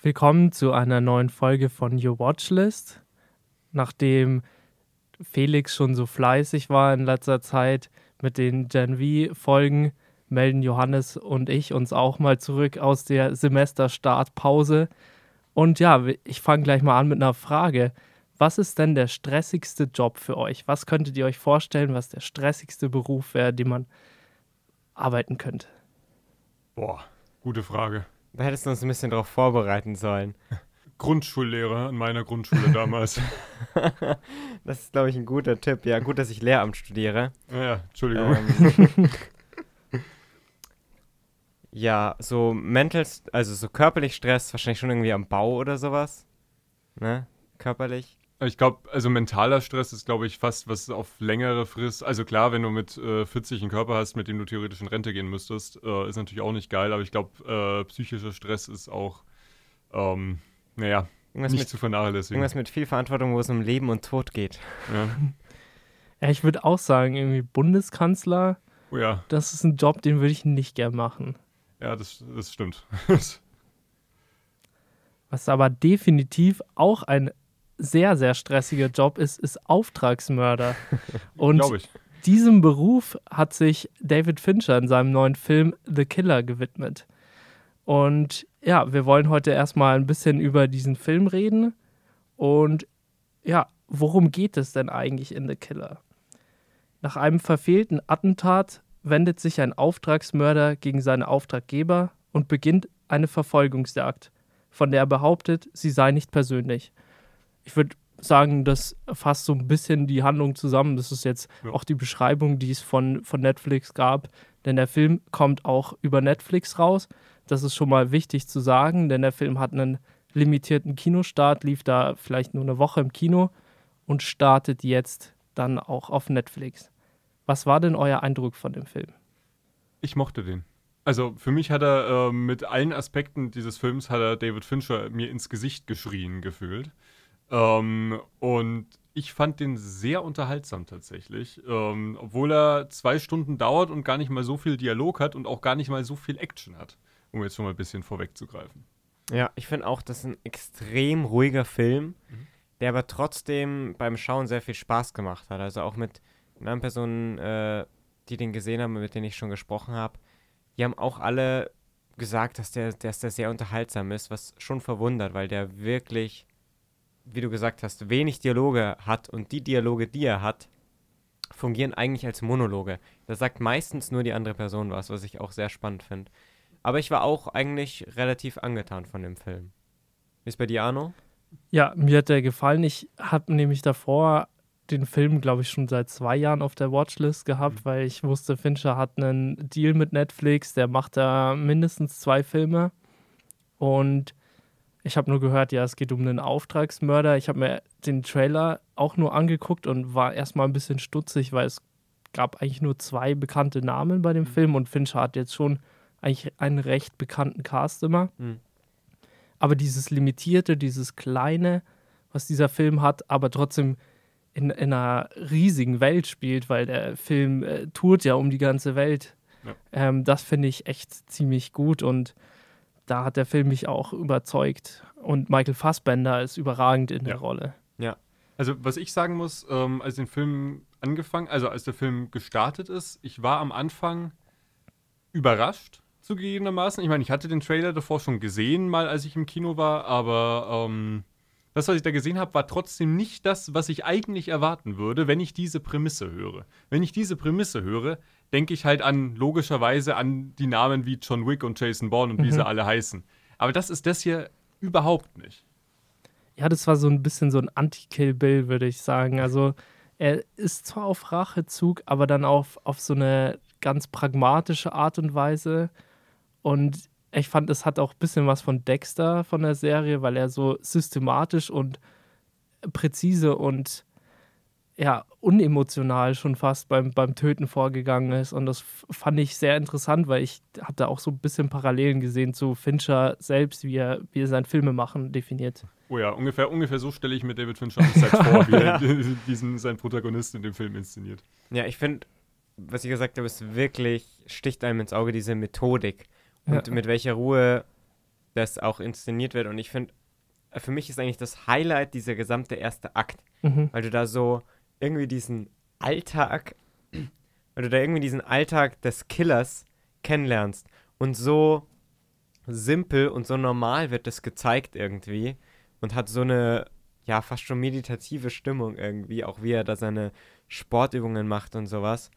Willkommen zu einer neuen Folge von Your Watchlist. Nachdem Felix schon so fleißig war in letzter Zeit mit den Gen V-Folgen, melden Johannes und ich uns auch mal zurück aus der Semesterstartpause. Und ja, ich fange gleich mal an mit einer Frage. Was ist denn der stressigste Job für euch? Was könntet ihr euch vorstellen, was der stressigste Beruf wäre, den man arbeiten könnte? Boah, gute Frage. Da hättest du uns ein bisschen darauf vorbereiten sollen. Grundschullehrer an meiner Grundschule damals. das ist, glaube ich, ein guter Tipp. Ja, gut, dass ich Lehramt studiere. Ja, Entschuldigung. Ähm, ja, so mental, also so körperlich Stress, wahrscheinlich schon irgendwie am Bau oder sowas. Ne? Körperlich. Ich glaube, also mentaler Stress ist, glaube ich, fast was auf längere Frist. Also klar, wenn du mit äh, 40 einen Körper hast, mit dem du theoretisch in Rente gehen müsstest, äh, ist natürlich auch nicht geil. Aber ich glaube, äh, psychischer Stress ist auch, ähm, naja, irgendwas nicht mit, zu vernachlässigen. Irgendwas mit viel Verantwortung, wo es um Leben und Tod geht. Ja, Ja, ich würde auch sagen, irgendwie Bundeskanzler, oh ja, das ist ein Job, den würde ich nicht gern machen. ja das, das stimmt. Was aber definitiv auch ein sehr, sehr stressiger Job ist, ist Auftragsmörder. Und diesem Beruf hat sich David Fincher in seinem neuen Film The Killer gewidmet. Und ja, wir wollen heute erstmal ein bisschen über diesen Film reden. Und ja, worum geht es denn eigentlich in The Killer? Nach einem verfehlten Attentat wendet sich ein Auftragsmörder gegen seine Auftraggeber und beginnt eine Verfolgungsjagd, von der er behauptet, sie sei nicht persönlich. Ich würde sagen, das fasst so ein bisschen die Handlung zusammen. Das ist jetzt Ja. auch die Beschreibung, die es von, von Netflix gab. Denn der Film kommt auch über Netflix raus. Das ist schon mal wichtig zu sagen, denn der Film hat einen limitierten Kinostart, lief da vielleicht nur eine Woche im Kino und startet jetzt dann auch auf Netflix. Was war denn euer Eindruck von dem Film? Ich mochte den. Also für mich hat er äh, mit allen Aspekten dieses Films hat er David Fincher mir ins Gesicht geschrien gefühlt. Ähm, und ich fand den sehr unterhaltsam tatsächlich, ähm, obwohl er zwei Stunden dauert und gar nicht mal so viel Dialog hat und auch gar nicht mal so viel Action hat, um jetzt schon mal ein bisschen vorwegzugreifen. Ja, ich finde auch, das ist ein extrem ruhiger Film, der aber trotzdem beim Schauen sehr viel Spaß gemacht hat. Also auch mit anderen Personen, äh, die den gesehen haben, mit denen ich schon gesprochen habe, die haben auch alle gesagt, dass der, dass der sehr unterhaltsam ist, was schon verwundert, weil der wirklich, wie du gesagt hast, wenig Dialoge hat und die Dialoge, die er hat, fungieren eigentlich als Monologe. Da sagt meistens nur die andere Person was, was ich auch sehr spannend finde. Aber ich war auch eigentlich relativ angetan von dem Film. Wie ist bei dir, Arno? Ja, mir hat der gefallen. Ich habe nämlich davor den Film, glaube ich, schon seit zwei Jahren auf der Watchlist gehabt, weil ich wusste, Fincher hat einen Deal mit Netflix, der macht da mindestens zwei Filme. Und ich habe nur gehört, ja, es geht um einen Auftragsmörder. Ich habe mir den Trailer auch nur angeguckt und war erstmal ein bisschen stutzig, weil es gab eigentlich nur zwei bekannte Namen bei dem Film und Fincher hat jetzt schon eigentlich einen recht bekannten Cast immer. Mhm. Aber dieses Limitierte, dieses Kleine, was dieser Film hat, aber trotzdem in, in einer riesigen Welt spielt, weil der Film äh, tourt ja um die ganze Welt. Ja. Ähm, das finde ich echt ziemlich gut und da hat der Film mich auch überzeugt. Und Michael Fassbender ist überragend in der Ja. Rolle. Also, was ich sagen muss, ähm, als den Film angefangen, also als der Film gestartet ist, ich war am Anfang überrascht, zugegebenermaßen. Ich meine, ich hatte den Trailer davor schon gesehen, mal als ich im Kino war, aber ähm, das, was ich da gesehen habe, war trotzdem nicht das, was ich eigentlich erwarten würde, wenn ich diese Prämisse höre. Wenn ich diese Prämisse höre, denke ich halt an, logischerweise an die Namen wie John Wick und Jason Bourne und wie Mhm. sie alle heißen. Aber das ist das hier überhaupt nicht. Ja, das war so ein bisschen so ein Anti-Kill Bill, würde ich sagen. Also er ist zwar auf Rachezug, aber dann auf, auf so eine ganz pragmatische Art und Weise. Und ich fand, es hat auch ein bisschen was von Dexter von der Serie, weil er so systematisch und präzise und ja, unemotional schon fast beim, beim Töten vorgegangen ist. Und das fand ich sehr interessant, weil ich hatte auch so ein bisschen Parallelen gesehen zu Fincher selbst, wie er, wie er sein Filmemachen definiert. Oh ja, ungefähr, ungefähr so stelle ich mir David Fincher Set vor, wie er diesen, seinen Protagonisten in dem Film inszeniert. Ja, ich finde, was ich gesagt habe, ist wirklich, sticht einem ins Auge diese Methodik. Und Ja. mit welcher Ruhe das auch inszeniert wird. Und ich finde, für mich ist eigentlich das Highlight dieser gesamte erste Akt, Mhm. weil du da so irgendwie diesen Alltag, du da irgendwie diesen Alltag des Killers kennenlernst. Und so simpel und so normal wird das gezeigt irgendwie und hat so eine, ja, fast schon meditative Stimmung irgendwie, auch wie er da seine Sportübungen macht und sowas.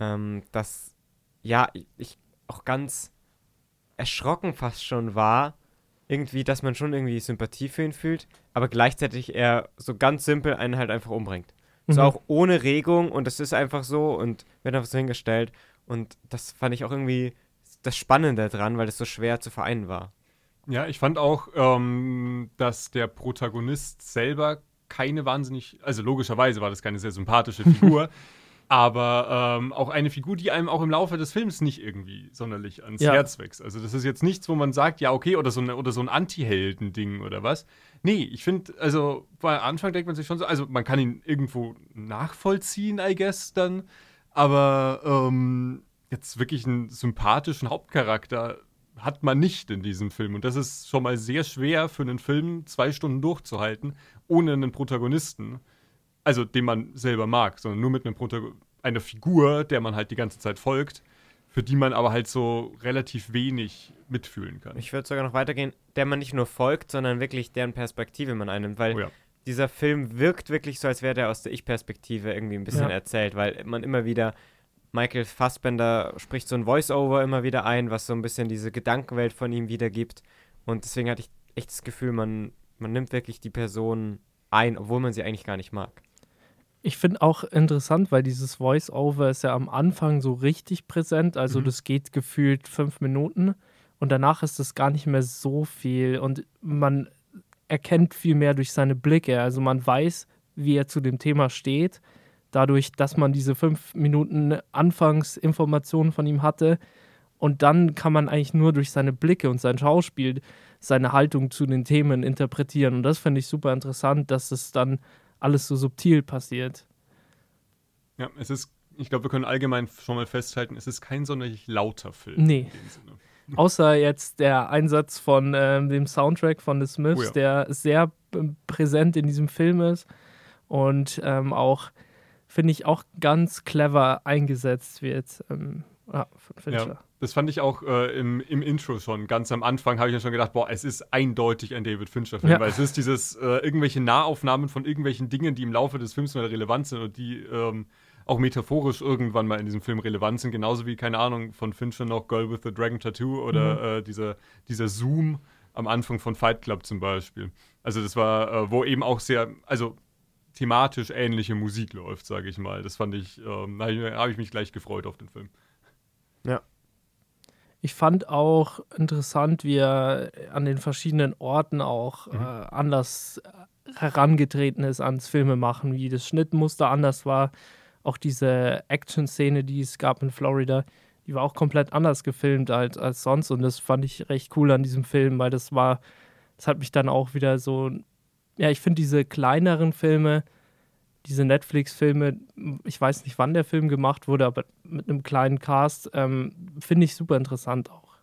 Ähm, dass, ja, ich auch ganz erschrocken fast schon war, irgendwie, dass man schon irgendwie Sympathie für ihn fühlt, aber gleichzeitig er so ganz simpel einen halt einfach umbringt. So Mhm. auch ohne Regung und es ist einfach so und wird einfach so hingestellt. Und das fand ich auch irgendwie das Spannende dran, weil es so schwer zu vereinen war. Ja, ich fand auch, ähm, dass der Protagonist selber keine wahnsinnig, also logischerweise war das keine sehr sympathische Figur, aber ähm, auch eine Figur, die einem auch im Laufe des Films nicht irgendwie sonderlich ans Ja. Herz wächst. Also das ist jetzt nichts, wo man sagt, ja okay, oder so, eine, oder so ein Anti-Helden-Ding oder was. Nee, ich finde, also bei Anfang denkt man sich schon so, also man kann ihn irgendwo nachvollziehen, I guess, dann, aber ähm, jetzt wirklich einen sympathischen Hauptcharakter hat man nicht in diesem Film. Und das ist schon mal sehr schwer für einen Film, zwei Stunden durchzuhalten, ohne einen Protagonisten. Also, den man selber mag, sondern nur mit einem Protago einer Figur, der man halt die ganze Zeit folgt, für die man aber halt so relativ wenig mitfühlen kann. Ich würde sogar noch weitergehen, der man nicht nur folgt, sondern wirklich deren Perspektive man einnimmt, weil oh ja. dieser Film wirkt wirklich so, als wäre der aus der Ich-Perspektive irgendwie ein bisschen Ja. erzählt, weil man immer wieder, Michael Fassbender spricht so ein Voice-Over immer wieder ein, was so ein bisschen diese Gedankenwelt von ihm wiedergibt. Und deswegen hatte ich echt das Gefühl, man, man nimmt wirklich die Person ein, obwohl man sie eigentlich gar nicht mag. Ich finde auch interessant, weil dieses Voice-Over ist ja am Anfang so richtig präsent. Also Mhm. das geht gefühlt fünf Minuten und danach ist es gar nicht mehr so viel und man erkennt viel mehr durch seine Blicke. Also man weiß, wie er zu dem Thema steht, dadurch, dass man diese fünf Minuten Anfangsinformationen von ihm hatte. Und dann kann man eigentlich nur durch seine Blicke und sein Schauspiel seine Haltung zu den Themen interpretieren. Und das finde ich super interessant, dass es dann alles so subtil passiert. Ja, es ist, ich glaube, wir können allgemein schon mal festhalten, es ist kein sonderlich lauter Film. Nee. Außer jetzt der Einsatz von ähm, dem Soundtrack von The Smiths, Oh ja. der sehr präsent in diesem Film ist und ähm, auch, finde ich, auch ganz clever eingesetzt wird. Ähm, ja, von Fincher. Ja, das fand ich auch äh, im, im Intro schon. Ganz am Anfang habe ich ja schon gedacht, boah, es ist eindeutig ein David Fincher-Film, Ja. weil es ist dieses äh, irgendwelche Nahaufnahmen von irgendwelchen Dingen, die im Laufe des Films mal relevant sind und die ähm, auch metaphorisch irgendwann mal in diesem Film relevant sind. Genauso wie, keine Ahnung, von Fincher noch Girl with the Dragon Tattoo oder äh, dieser, dieser Zoom am Anfang von Fight Club zum Beispiel. Also das war, äh, wo eben auch sehr, also thematisch ähnliche Musik läuft, sage ich mal. Das fand ich, ähm, da habe ich, mich gleich gefreut auf den Film. Ich fand auch interessant, wie er an den verschiedenen Orten auch Mhm. äh, anders äh, herangetreten ist ans Filmemachen, wie das Schnittmuster anders war. Auch diese Action-Szene, die es gab in Florida, die war auch komplett anders gefilmt als, als sonst. Und das fand ich recht cool an diesem Film, weil das war, das hat mich dann auch wieder so, ja, ich finde diese kleineren Filme, diese Netflix-Filme, ich weiß nicht, wann der Film gemacht wurde, aber mit einem kleinen Cast, ähm, finde ich super interessant auch.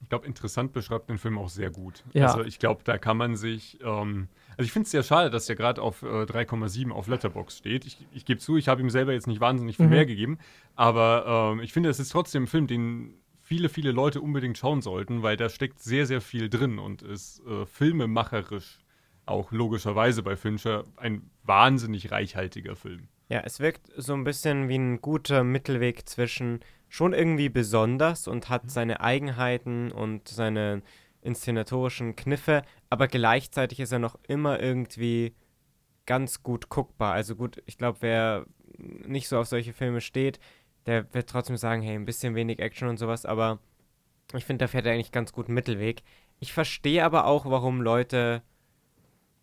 Ich glaube, interessant beschreibt den Film auch sehr gut. Ja. Also ich glaube, da kann man sich, ähm, also ich finde es sehr schade, dass der gerade auf äh, 3,7 auf Letterbox steht. Ich, ich gebe zu, ich habe ihm selber jetzt nicht wahnsinnig viel Mhm. mehr gegeben, aber ähm, ich finde, es ist trotzdem ein Film, den viele, viele Leute unbedingt schauen sollten, weil da steckt sehr, sehr viel drin und ist äh, filmemacherisch auch logischerweise bei Fincher ein wahnsinnig reichhaltiger Film. Ja, es wirkt so ein bisschen wie ein guter Mittelweg zwischen schon irgendwie besonders und hat seine Eigenheiten und seine inszenatorischen Kniffe, aber gleichzeitig ist er noch immer irgendwie ganz gut guckbar. Also gut, ich glaube, wer nicht so auf solche Filme steht, der wird trotzdem sagen, hey, ein bisschen wenig Action und sowas, aber ich finde, da fährt er eigentlich ganz gut Mittelweg. Ich verstehe aber auch, warum Leute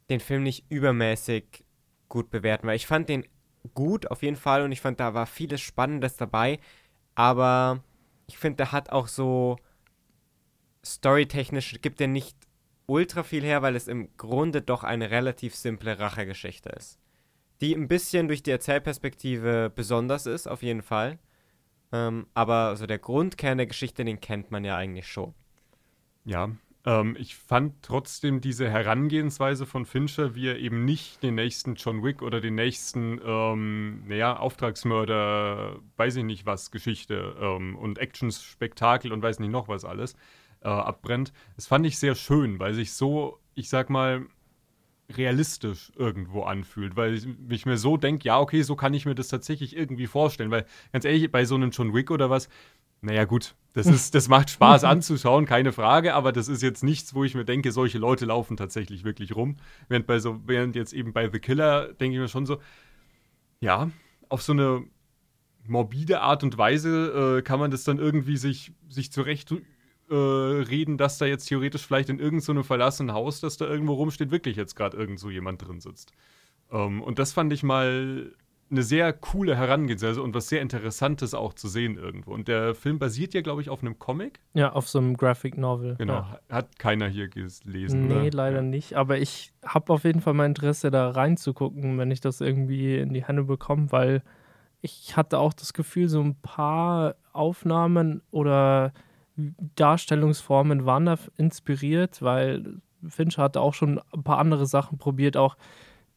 den Film nicht übermäßig gut bewerten, weil ich fand den gut auf jeden Fall und ich fand, da war vieles Spannendes dabei, aber ich finde, der hat auch so storytechnisch, gibt er nicht ultra viel her, weil es im Grunde doch eine relativ simple Rachegeschichte ist. Die ein bisschen durch die Erzählperspektive besonders ist, auf jeden Fall. Ähm, aber so der Grundkern der Geschichte, den kennt man ja eigentlich schon. Ja, ähm, ich fand trotzdem diese Herangehensweise von Fincher, wie er eben nicht den nächsten John Wick oder den nächsten, ähm, naja, Auftragsmörder, weiß ich nicht was, Geschichte ähm, und Actionspektakel und weiß nicht noch was alles äh, abbrennt. Das fand ich sehr schön, weil sich so, ich sag mal, realistisch irgendwo anfühlt, weil ich, mir so denke, ja, okay, so kann ich mir das tatsächlich irgendwie vorstellen, weil ganz ehrlich, bei so einem John Wick oder was, naja, gut, das, ist, das macht Spaß anzuschauen, keine Frage, aber das ist jetzt nichts, wo ich mir denke, solche Leute laufen tatsächlich wirklich rum. Während, bei so, während jetzt eben bei The Killer denke ich mir schon so, ja, auf so eine morbide Art und Weise äh, kann man das dann irgendwie sich, sich zurecht äh, reden, dass da jetzt theoretisch vielleicht in irgendeinem so verlassenen Haus, das da irgendwo rumsteht, wirklich jetzt gerade irgend so jemand drin sitzt. Ähm, und das fand ich mal eine sehr coole Herangehensweise und was sehr Interessantes auch zu sehen irgendwo. Und der Film basiert ja, glaube ich, auf einem Comic. Ja, auf so einem Graphic Novel. Genau, ja. hat keiner hier gelesen. Nee, oder? leider ja. nicht. Aber ich habe auf jeden Fall mal Interesse, da reinzugucken, wenn ich das irgendwie in die Hände bekomme, weil ich hatte auch das Gefühl, so ein paar Aufnahmen oder Darstellungsformen waren da inspiriert, weil Fincher hatte auch schon ein paar andere Sachen probiert, auch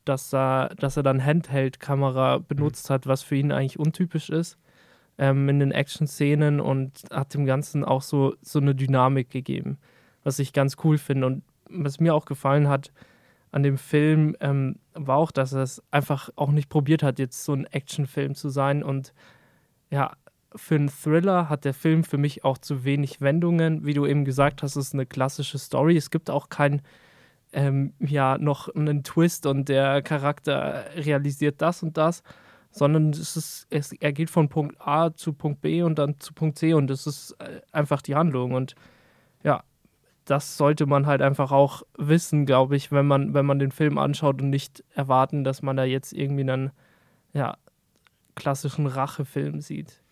dass er, dass er dann Handheld-Kamera benutzt mhm. hat, was für ihn eigentlich untypisch ist ähm, in den Action-Szenen und hat dem Ganzen auch so, so eine Dynamik gegeben, was ich ganz cool finde. Und was mir auch gefallen hat an dem Film, ähm, war auch, dass er es einfach auch nicht probiert hat, jetzt so ein Action-Film zu sein. Und ja, für einen Thriller hat der Film für mich auch zu wenig Wendungen. Wie du eben gesagt hast, es ist eine klassische Story. Es gibt auch kein ähm, ja noch einen Twist und der Charakter realisiert das und das, sondern es ist, es, er geht von Punkt A zu Punkt B und dann zu Punkt C und das ist äh, einfach die Handlung. Und ja, das sollte man halt einfach auch wissen, glaube ich, wenn man, wenn man den Film anschaut und nicht erwarten, dass man da jetzt irgendwie einen ja, klassischen Rachefilm sieht.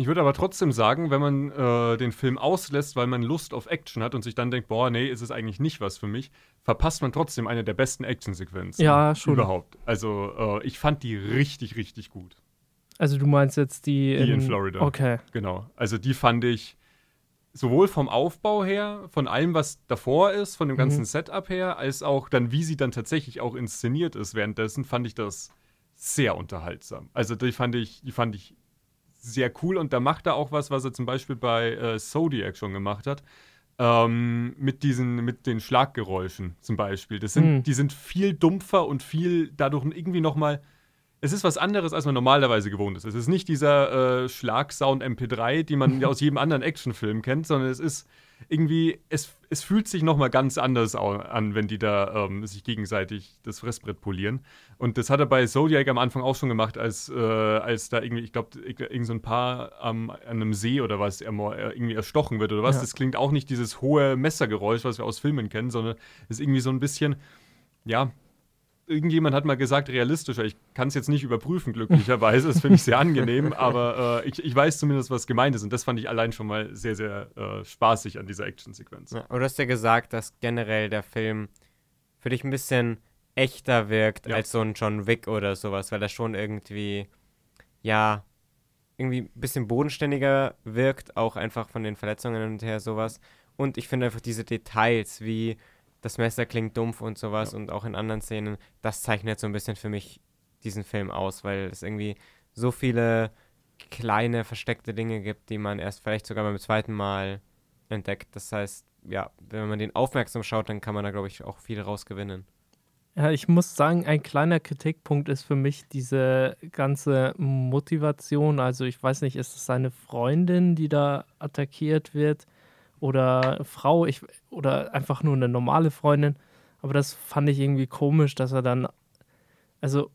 Ich würde aber trotzdem sagen, wenn man äh, den Film auslässt, weil man Lust auf Action hat und sich dann denkt, boah, nee, ist es eigentlich nicht was für mich, verpasst man trotzdem eine der besten Actionsequenzen ja, schon. überhaupt. Also äh, ich fand die richtig, richtig gut. Also du meinst jetzt die, die in, in Florida. Okay. Genau. Also die fand ich sowohl vom Aufbau her, von allem, was davor ist, von dem ganzen mhm. Setup her, als auch dann, wie sie dann tatsächlich auch inszeniert ist währenddessen, fand ich das sehr unterhaltsam. Also die fand ich, die fand ich sehr cool und da macht er auch was, was er zum Beispiel bei äh, Zodiac schon gemacht hat. Ähm, mit diesen, mit den Schlaggeräuschen zum Beispiel. Das sind, mhm. Die sind viel dumpfer und viel dadurch irgendwie nochmal. Es ist was anderes, als man normalerweise gewohnt ist. Es ist nicht dieser äh, Schlagsound MP3, die man aus jedem anderen Actionfilm kennt, sondern es ist irgendwie, es, es fühlt sich nochmal ganz anders an, wenn die da ähm, sich gegenseitig das Fressbrett polieren. Und das hat er bei Zodiac am Anfang auch schon gemacht, als, äh, als da irgendwie, ich glaube, irgend so ein Paar ähm, an einem See oder was er irgendwie erstochen wird oder was. Ja. Das klingt auch nicht dieses hohe Messergeräusch, was wir aus Filmen kennen, sondern ist irgendwie so ein bisschen, ja, irgendjemand hat mal gesagt, realistischer. Ich kann es jetzt nicht überprüfen, glücklicherweise. Das finde ich sehr angenehm, aber äh, ich, ich, weiß zumindest, was gemeint ist. Und das fand ich allein schon mal sehr, sehr äh, spaßig an dieser Actionsequenz. Ja, du hast ja gesagt, dass generell der Film für dich ein bisschen echter wirkt ja. als so ein John Wick oder sowas, weil er schon irgendwie, ja, irgendwie ein bisschen bodenständiger wirkt, auch einfach von den Verletzungen und her sowas. Und ich finde einfach diese Details, wie das Messer klingt dumpf und sowas ja. und auch in anderen Szenen, das zeichnet so ein bisschen für mich diesen Film aus, weil es irgendwie so viele kleine versteckte Dinge gibt, die man erst vielleicht sogar beim zweiten Mal entdeckt. Das heißt, ja, wenn man den aufmerksam schaut, dann kann man da, glaube ich, auch viel rausgewinnen. Ja, ich muss sagen, ein kleiner Kritikpunkt ist für mich diese ganze Motivation. Also ich weiß nicht, ist es seine Freundin, die da attackiert wird? Oder Frau ich, oder einfach nur eine normale Freundin. Aber das fand ich irgendwie komisch, dass er dann, also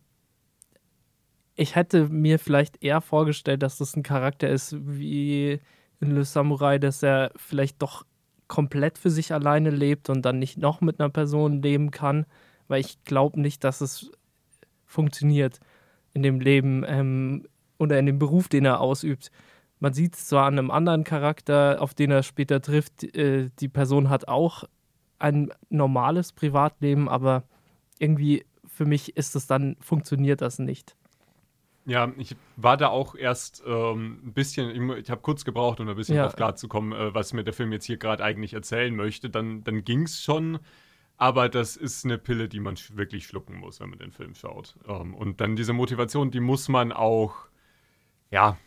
ich hätte mir vielleicht eher vorgestellt, dass das ein Charakter ist wie in Le Samurai, dass er vielleicht doch komplett für sich alleine lebt und dann nicht noch mit einer Person leben kann, weil ich glaube nicht, dass es funktioniert in dem Leben ähm, oder in dem Beruf, den er ausübt man sieht es zwar an einem anderen Charakter, auf den er später trifft, äh, die Person hat auch ein normales Privatleben, aber irgendwie für mich ist es dann, funktioniert das nicht. Ja, ich war da auch erst ähm, ein bisschen, ich, ich habe kurz gebraucht, um ein bisschen Ja. drauf klarzukommen, äh, was mir der Film jetzt hier gerade eigentlich erzählen möchte. Dann, dann ging es schon, aber das ist eine Pille, die man sch wirklich schlucken muss, wenn man den Film schaut. Ähm, und dann diese Motivation, die muss man auch, ja,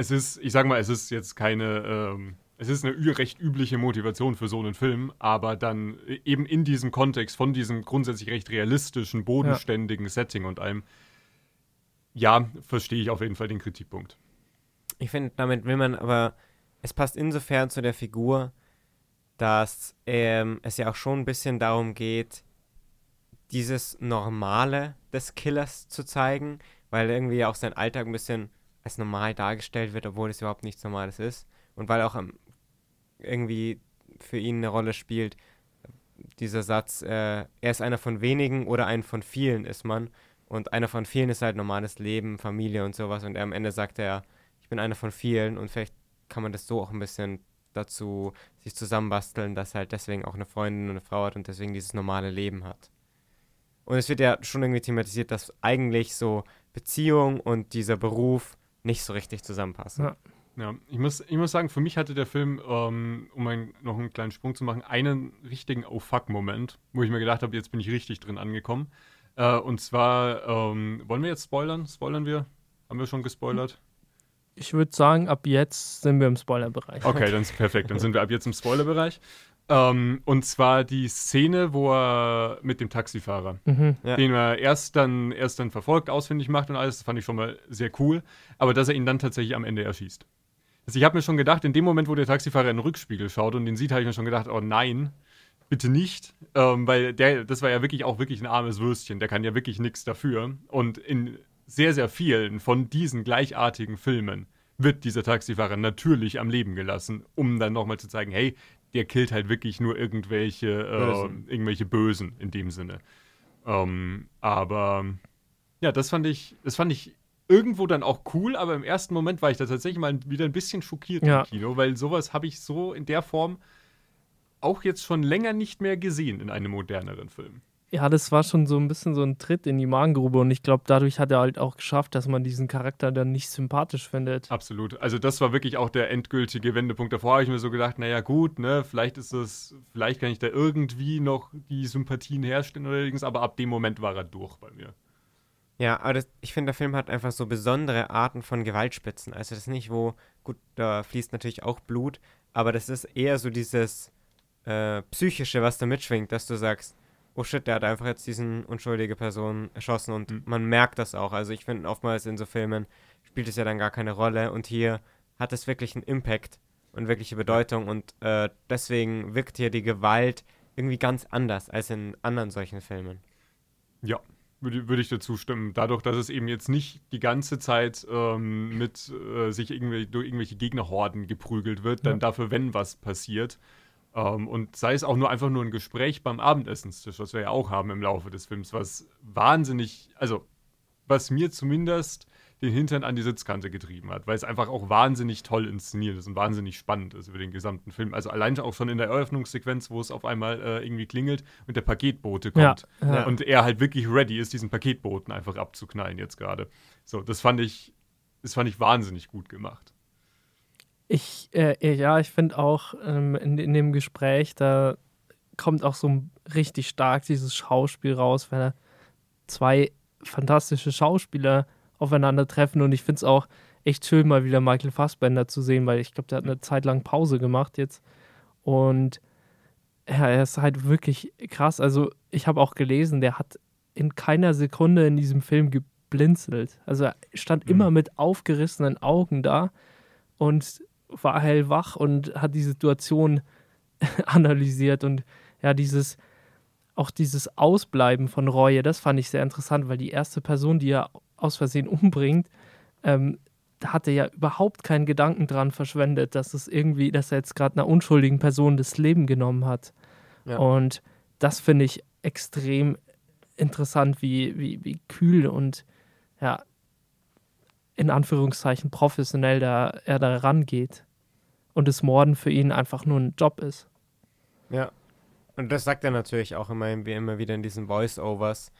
es ist, ich sag mal, es ist jetzt keine, ähm, es ist eine recht übliche Motivation für so einen Film, aber dann eben in diesem Kontext von diesem grundsätzlich recht realistischen, bodenständigen Setting und allem, ja, verstehe ich auf jeden Fall den Kritikpunkt. Ich finde, damit will man aber, es passt insofern zu der Figur, dass ähm, es ja auch schon ein bisschen darum geht, dieses Normale des Killers zu zeigen, weil irgendwie auch sein Alltag ein bisschen als normal dargestellt wird, obwohl es überhaupt nichts Normales ist. Und weil auch ähm, irgendwie für ihn eine Rolle spielt, dieser Satz, äh, er ist einer von wenigen oder ein von vielen ist man. Und einer von vielen ist halt normales Leben, Familie und sowas. Und er am Ende sagt er, ich bin einer von vielen und vielleicht kann man das so auch ein bisschen dazu sich zusammenbasteln, dass er halt deswegen auch eine Freundin und eine Frau hat und deswegen dieses normale Leben hat. Und es wird ja schon irgendwie thematisiert, dass eigentlich so Beziehung und dieser Beruf nicht so richtig zusammenpassen. Ja. Ja, ich muss, ich muss sagen, für mich hatte der Film, ähm, um ein, noch einen kleinen Sprung zu machen, einen richtigen Oh fuck-Moment, wo ich mir gedacht habe, jetzt bin ich richtig drin angekommen. Äh, und zwar, ähm, wollen wir jetzt spoilern? Spoilern wir? Haben wir schon gespoilert? Ich würde sagen, ab jetzt sind wir im Spoilerbereich. Okay, dann ist perfekt. Dann sind wir ab jetzt im Spoilerbereich. Ähm, und zwar die Szene, wo er mit dem Taxifahrer, Mhm. Ja. den er erst dann, erst dann verfolgt, ausfindig macht und alles, das fand ich schon mal sehr cool. Aber dass er ihn dann tatsächlich am Ende erschießt. Also ich habe mir schon gedacht, in dem Moment, wo der Taxifahrer in den Rückspiegel schaut und den sieht, habe ich mir schon gedacht, oh nein, bitte nicht. Ähm, weil der, das war ja wirklich auch wirklich ein armes Würstchen. Der kann ja wirklich nichts dafür. Und in sehr, sehr vielen von diesen gleichartigen Filmen wird dieser Taxifahrer natürlich am Leben gelassen, um dann nochmal zu zeigen, hey, der killt halt wirklich nur irgendwelche äh, Bösen. irgendwelche Bösen in dem Sinne. Ähm, aber ja, das fand ich, das fand ich irgendwo dann auch cool, aber im ersten Moment war ich da tatsächlich mal wieder ein bisschen schockiert Ja. im Kino, weil sowas habe ich so in der Form auch jetzt schon länger nicht mehr gesehen in einem moderneren Film. Ja, das war schon so ein bisschen so ein Tritt in die Magengrube und ich glaube, dadurch hat er halt auch geschafft, dass man diesen Charakter dann nicht sympathisch findet. Absolut. Also das war wirklich auch der endgültige Wendepunkt. Davor habe ich mir so gedacht, naja gut, ne, vielleicht ist es, vielleicht kann ich da irgendwie noch die Sympathien herstellen oder irgendwas, aber ab dem Moment war er durch bei mir. Ja, aber das, ich finde, der Film hat einfach so besondere Arten von Gewaltspitzen. Also das ist nicht, wo, gut, da fließt natürlich auch Blut, aber das ist eher so dieses äh, Psychische, was da mitschwingt, dass du sagst, oh shit, der hat einfach jetzt diesen unschuldige Person erschossen und Mhm. man merkt das auch. Also ich finde, oftmals in so Filmen spielt es ja dann gar keine Rolle und hier hat es wirklich einen Impact und wirkliche Bedeutung und äh, deswegen wirkt hier die Gewalt irgendwie ganz anders als in anderen solchen Filmen. Ja, würde, würde ich dazu stimmen. Dadurch, dass es eben jetzt nicht die ganze Zeit ähm, mit äh, sich irgendwie durch irgendwelche Gegnerhorden geprügelt wird, dann Ja. dafür, wenn was passiert. Ähm, und sei es auch nur einfach nur ein Gespräch beim Abendessenstisch, was wir ja auch haben im Laufe des Films, was wahnsinnig, also was mir zumindest den Hintern an die Sitzkante getrieben hat, weil es einfach auch wahnsinnig toll inszeniert ist und wahnsinnig spannend ist über den gesamten Film. Also allein auch schon in der Eröffnungssequenz, wo es auf einmal äh, irgendwie klingelt und der Paketbote Ja, kommt. ja. Und er halt wirklich ready ist, diesen Paketboten einfach abzuknallen jetzt gerade. So, das fand ich, das fand ich wahnsinnig gut gemacht. Ich, äh, ja, ich finde auch ähm, in, in dem Gespräch, da kommt auch so richtig stark dieses Schauspiel raus, wenn zwei fantastische Schauspieler aufeinandertreffen und ich finde es auch echt schön, mal wieder Michael Fassbender zu sehen, weil ich glaube, der hat eine Zeit lang Pause gemacht jetzt und ja, er ist halt wirklich krass. Also ich habe auch gelesen, der hat in keiner Sekunde in diesem Film geblinzelt. Also er stand Mhm. immer mit aufgerissenen Augen da und war hellwach und hat die Situation analysiert und ja, dieses auch dieses Ausbleiben von Reue, das fand ich sehr interessant, weil die erste Person, die er aus Versehen umbringt, ähm, da hat er ja überhaupt keinen Gedanken dran verschwendet, dass es irgendwie, dass er jetzt gerade einer unschuldigen Person das Leben genommen hat. Ja. Und das finde ich extrem interessant, wie, wie, wie kühl und ja, in Anführungszeichen professionell da, er da rangeht. Und das Morden für ihn einfach nur ein Job ist. Ja. Und das sagt er natürlich auch immer, wie immer wieder in diesen Voice-Overs,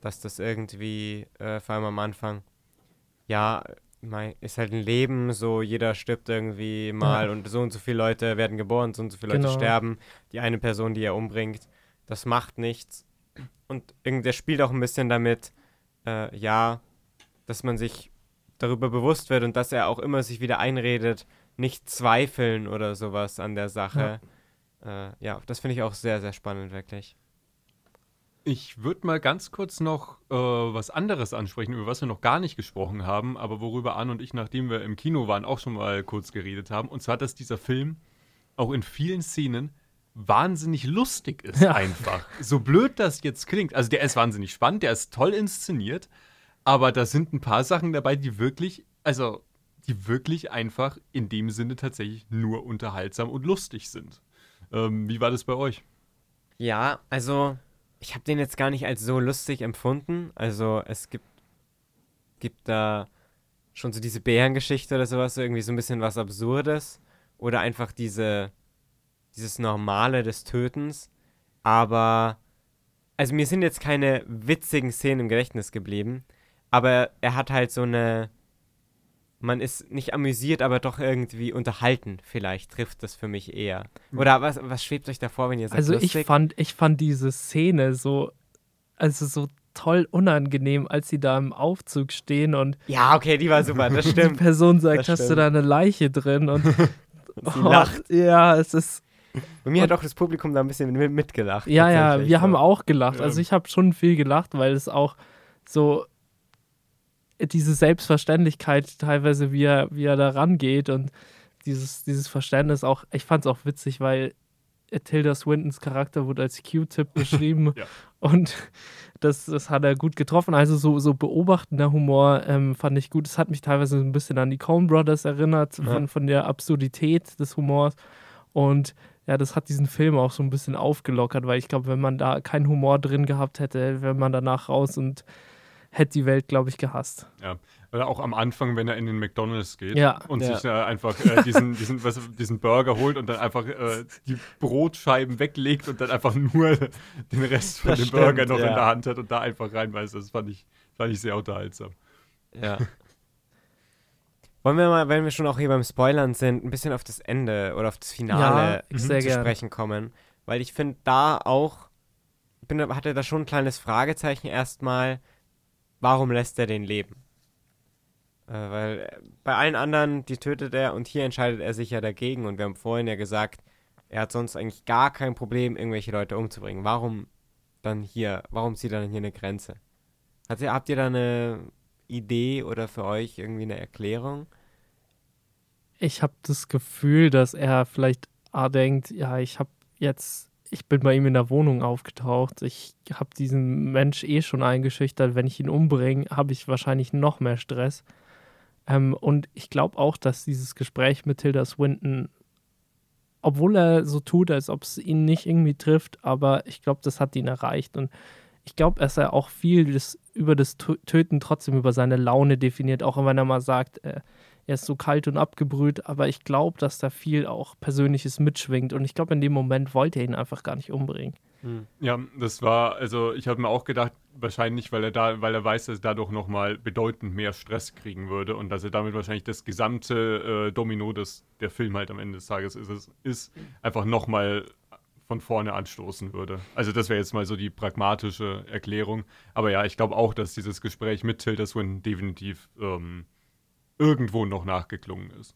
dass das irgendwie, äh, vor allem am Anfang, ja, ist halt ein Leben, so jeder stirbt irgendwie mal Ja. und so und so viele Leute werden geboren, so und so viele Leute Genau. sterben. Die eine Person, die er umbringt, das macht nichts. Und irgend- der spielt auch ein bisschen damit, äh, ja, dass man sich darüber bewusst wird und dass er auch immer sich wieder einredet, nicht zweifeln oder sowas an der Sache. Ja, äh, ja das finde ich auch sehr, sehr spannend, wirklich. Ich würde mal ganz kurz noch äh, was anderes ansprechen, über was wir noch gar nicht gesprochen haben, aber worüber Anne und ich, nachdem wir im Kino waren, auch schon mal kurz geredet haben. Und zwar, dass dieser Film auch in vielen Szenen wahnsinnig lustig ist, Ja. einfach. So blöd das jetzt klingt. Also der ist wahnsinnig spannend, der ist toll inszeniert, aber da sind ein paar Sachen dabei, die wirklich, also die wirklich einfach in dem Sinne tatsächlich nur unterhaltsam und lustig sind. Ähm, wie war das bei euch? Ja, also ich habe den jetzt gar nicht als so lustig empfunden. Also es gibt, gibt da schon so diese Bärengeschichte oder sowas, irgendwie so ein bisschen was Absurdes. Oder einfach diese, dieses Normale des Tötens. Aber, also mir sind jetzt keine witzigen Szenen im Gedächtnis geblieben. Aber er hat halt so eine, man ist nicht amüsiert, aber doch irgendwie unterhalten. Vielleicht trifft das für mich eher. Oder was, was schwebt euch davor, wenn ihr sagt Also lustig? ich fand, ich fand diese Szene so, also so toll unangenehm, als sie da im Aufzug stehen und Ja, okay, die war super, das die stimmt. Person sagt, hast du da eine Leiche drin? Und sie oh, lacht. Ja, es ist, Bei mir hat auch das Publikum da ein bisschen mit- mitgelacht. ja, ja, wir haben auch gelacht. Ja. Also ich habe schon viel gelacht, weil es auch so diese Selbstverständlichkeit teilweise, wie er, wie er da rangeht und dieses, dieses Verständnis auch, ich fand es auch witzig, weil Tilda Swintons Charakter wurde als Q-Tip beschrieben Ja. und das, das hat er gut getroffen. Also so, so beobachtender Humor ähm, fand ich gut. Es hat mich teilweise ein bisschen an die Coen Brothers erinnert, von, von der Absurdität des Humors. Und ja, das hat diesen Film auch so ein bisschen aufgelockert, weil ich glaube, wenn man da keinen Humor drin gehabt hätte, wäre man danach raus und hätte die Welt, glaube ich, gehasst. Ja. Oder auch am Anfang, wenn er in den McDonalds geht Ja. und Ja. sich äh, einfach äh, diesen, diesen, was, diesen Burger holt und dann einfach äh, die Brotscheiben weglegt und dann einfach nur den Rest von Das dem stimmt, Burger noch ja. in der Hand hat und da einfach reinbeißt. Das fand ich, fand ich sehr unterhaltsam. Ja. Wollen wir mal, wenn wir schon auch hier beim Spoilern sind, ein bisschen auf das Ende oder auf das Finale Ja, sehr zu gern. sprechen kommen? Weil ich finde, da auch, bin, hatte da schon ein kleines Fragezeichen erstmal, warum lässt er den leben? Äh, weil äh, bei allen anderen, die tötet er und hier entscheidet er sich ja dagegen und wir haben vorhin ja gesagt, er hat sonst eigentlich gar kein Problem, irgendwelche Leute umzubringen. Warum dann hier, warum zieht er dann hier eine Grenze? Hat habt ihr da eine Idee oder für euch irgendwie eine Erklärung? Ich habe das Gefühl, dass er vielleicht ah, denkt, ja, ich habe jetzt, ich bin bei ihm in der Wohnung aufgetaucht, ich habe diesen Mensch eh schon eingeschüchtert, wenn ich ihn umbringe, habe ich wahrscheinlich noch mehr Stress. Ähm, und ich glaube auch, dass dieses Gespräch mit Tilda Swinton, obwohl er so tut, als ob es ihn nicht irgendwie trifft, aber ich glaube, das hat ihn erreicht. Und ich glaube, dass er auch viel das, über das Tö- Töten trotzdem über seine Laune definiert, auch wenn er mal sagt, äh, er ist so kalt und abgebrüht, aber ich glaube, dass da viel auch Persönliches mitschwingt und ich glaube, in dem Moment wollte er ihn einfach gar nicht umbringen. Ja, das war, also ich habe mir auch gedacht, wahrscheinlich, weil er da, weil er weiß, dass er dadurch nochmal bedeutend mehr Stress kriegen würde und dass er damit wahrscheinlich das gesamte äh, Domino, das der Film halt am Ende des Tages ist, ist, ist einfach nochmal von vorne anstoßen würde. Also das wäre jetzt mal so die pragmatische Erklärung. Aber ja, ich glaube auch, dass dieses Gespräch mit Tilda Swinton definitiv ähm, irgendwo noch nachgeklungen ist.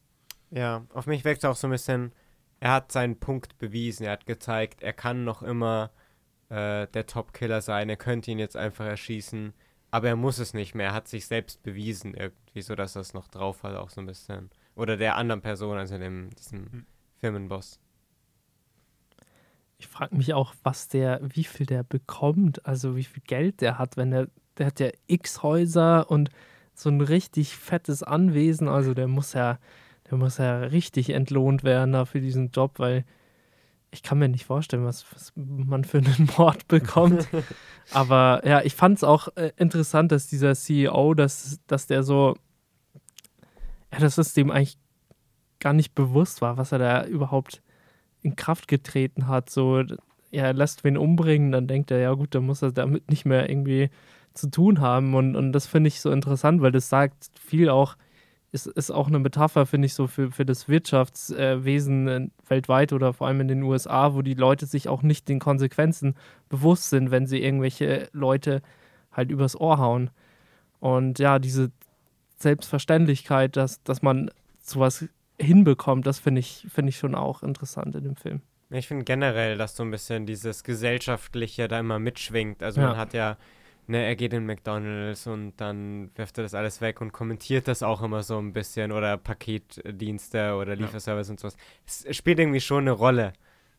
Ja, auf mich wirkt es auch so ein bisschen, er hat seinen Punkt bewiesen, er hat gezeigt, er kann noch immer äh, der Top-Killer sein, er könnte ihn jetzt einfach erschießen, aber er muss es nicht mehr, er hat sich selbst bewiesen irgendwie, so dass es noch drauf hat, auch so ein bisschen. Oder der anderen Person, also dem, diesem Hm. Firmenboss. Ich frage mich auch, was der, wie viel der bekommt, also wie viel Geld der hat, wenn der, der hat ja x Häuser und so ein richtig fettes Anwesen, also der muss ja, der muss ja richtig entlohnt werden da für diesen Job, weil ich kann mir nicht vorstellen, was, was man für einen Mord bekommt. Aber ja, ich fand es auch äh, interessant, dass dieser CEO, dass, dass der so, ja, dass es dem eigentlich gar nicht bewusst war, was er da überhaupt in Kraft getreten hat. So, ja, er lässt wen umbringen, dann denkt er, ja gut, dann muss er damit nicht mehr irgendwie zu tun haben. Und, und das finde ich so interessant, weil das sagt viel auch, ist, ist auch eine Metapher, finde ich, so für, für das Wirtschaftswesen äh, weltweit oder vor allem in den USA, wo die Leute sich auch nicht den Konsequenzen bewusst sind, wenn sie irgendwelche Leute halt übers Ohr hauen. Und ja, diese Selbstverständlichkeit, dass, dass man sowas hinbekommt, das finde ich, find ich schon auch interessant in dem Film. Ich finde generell, dass so ein bisschen dieses Gesellschaftliche da immer mitschwingt. Also ja. man hat ja ne, er geht in McDonalds und dann wirft er das alles weg und kommentiert das auch immer so ein bisschen oder Paketdienste oder Lieferservice ja. und sowas. Es spielt irgendwie schon eine Rolle.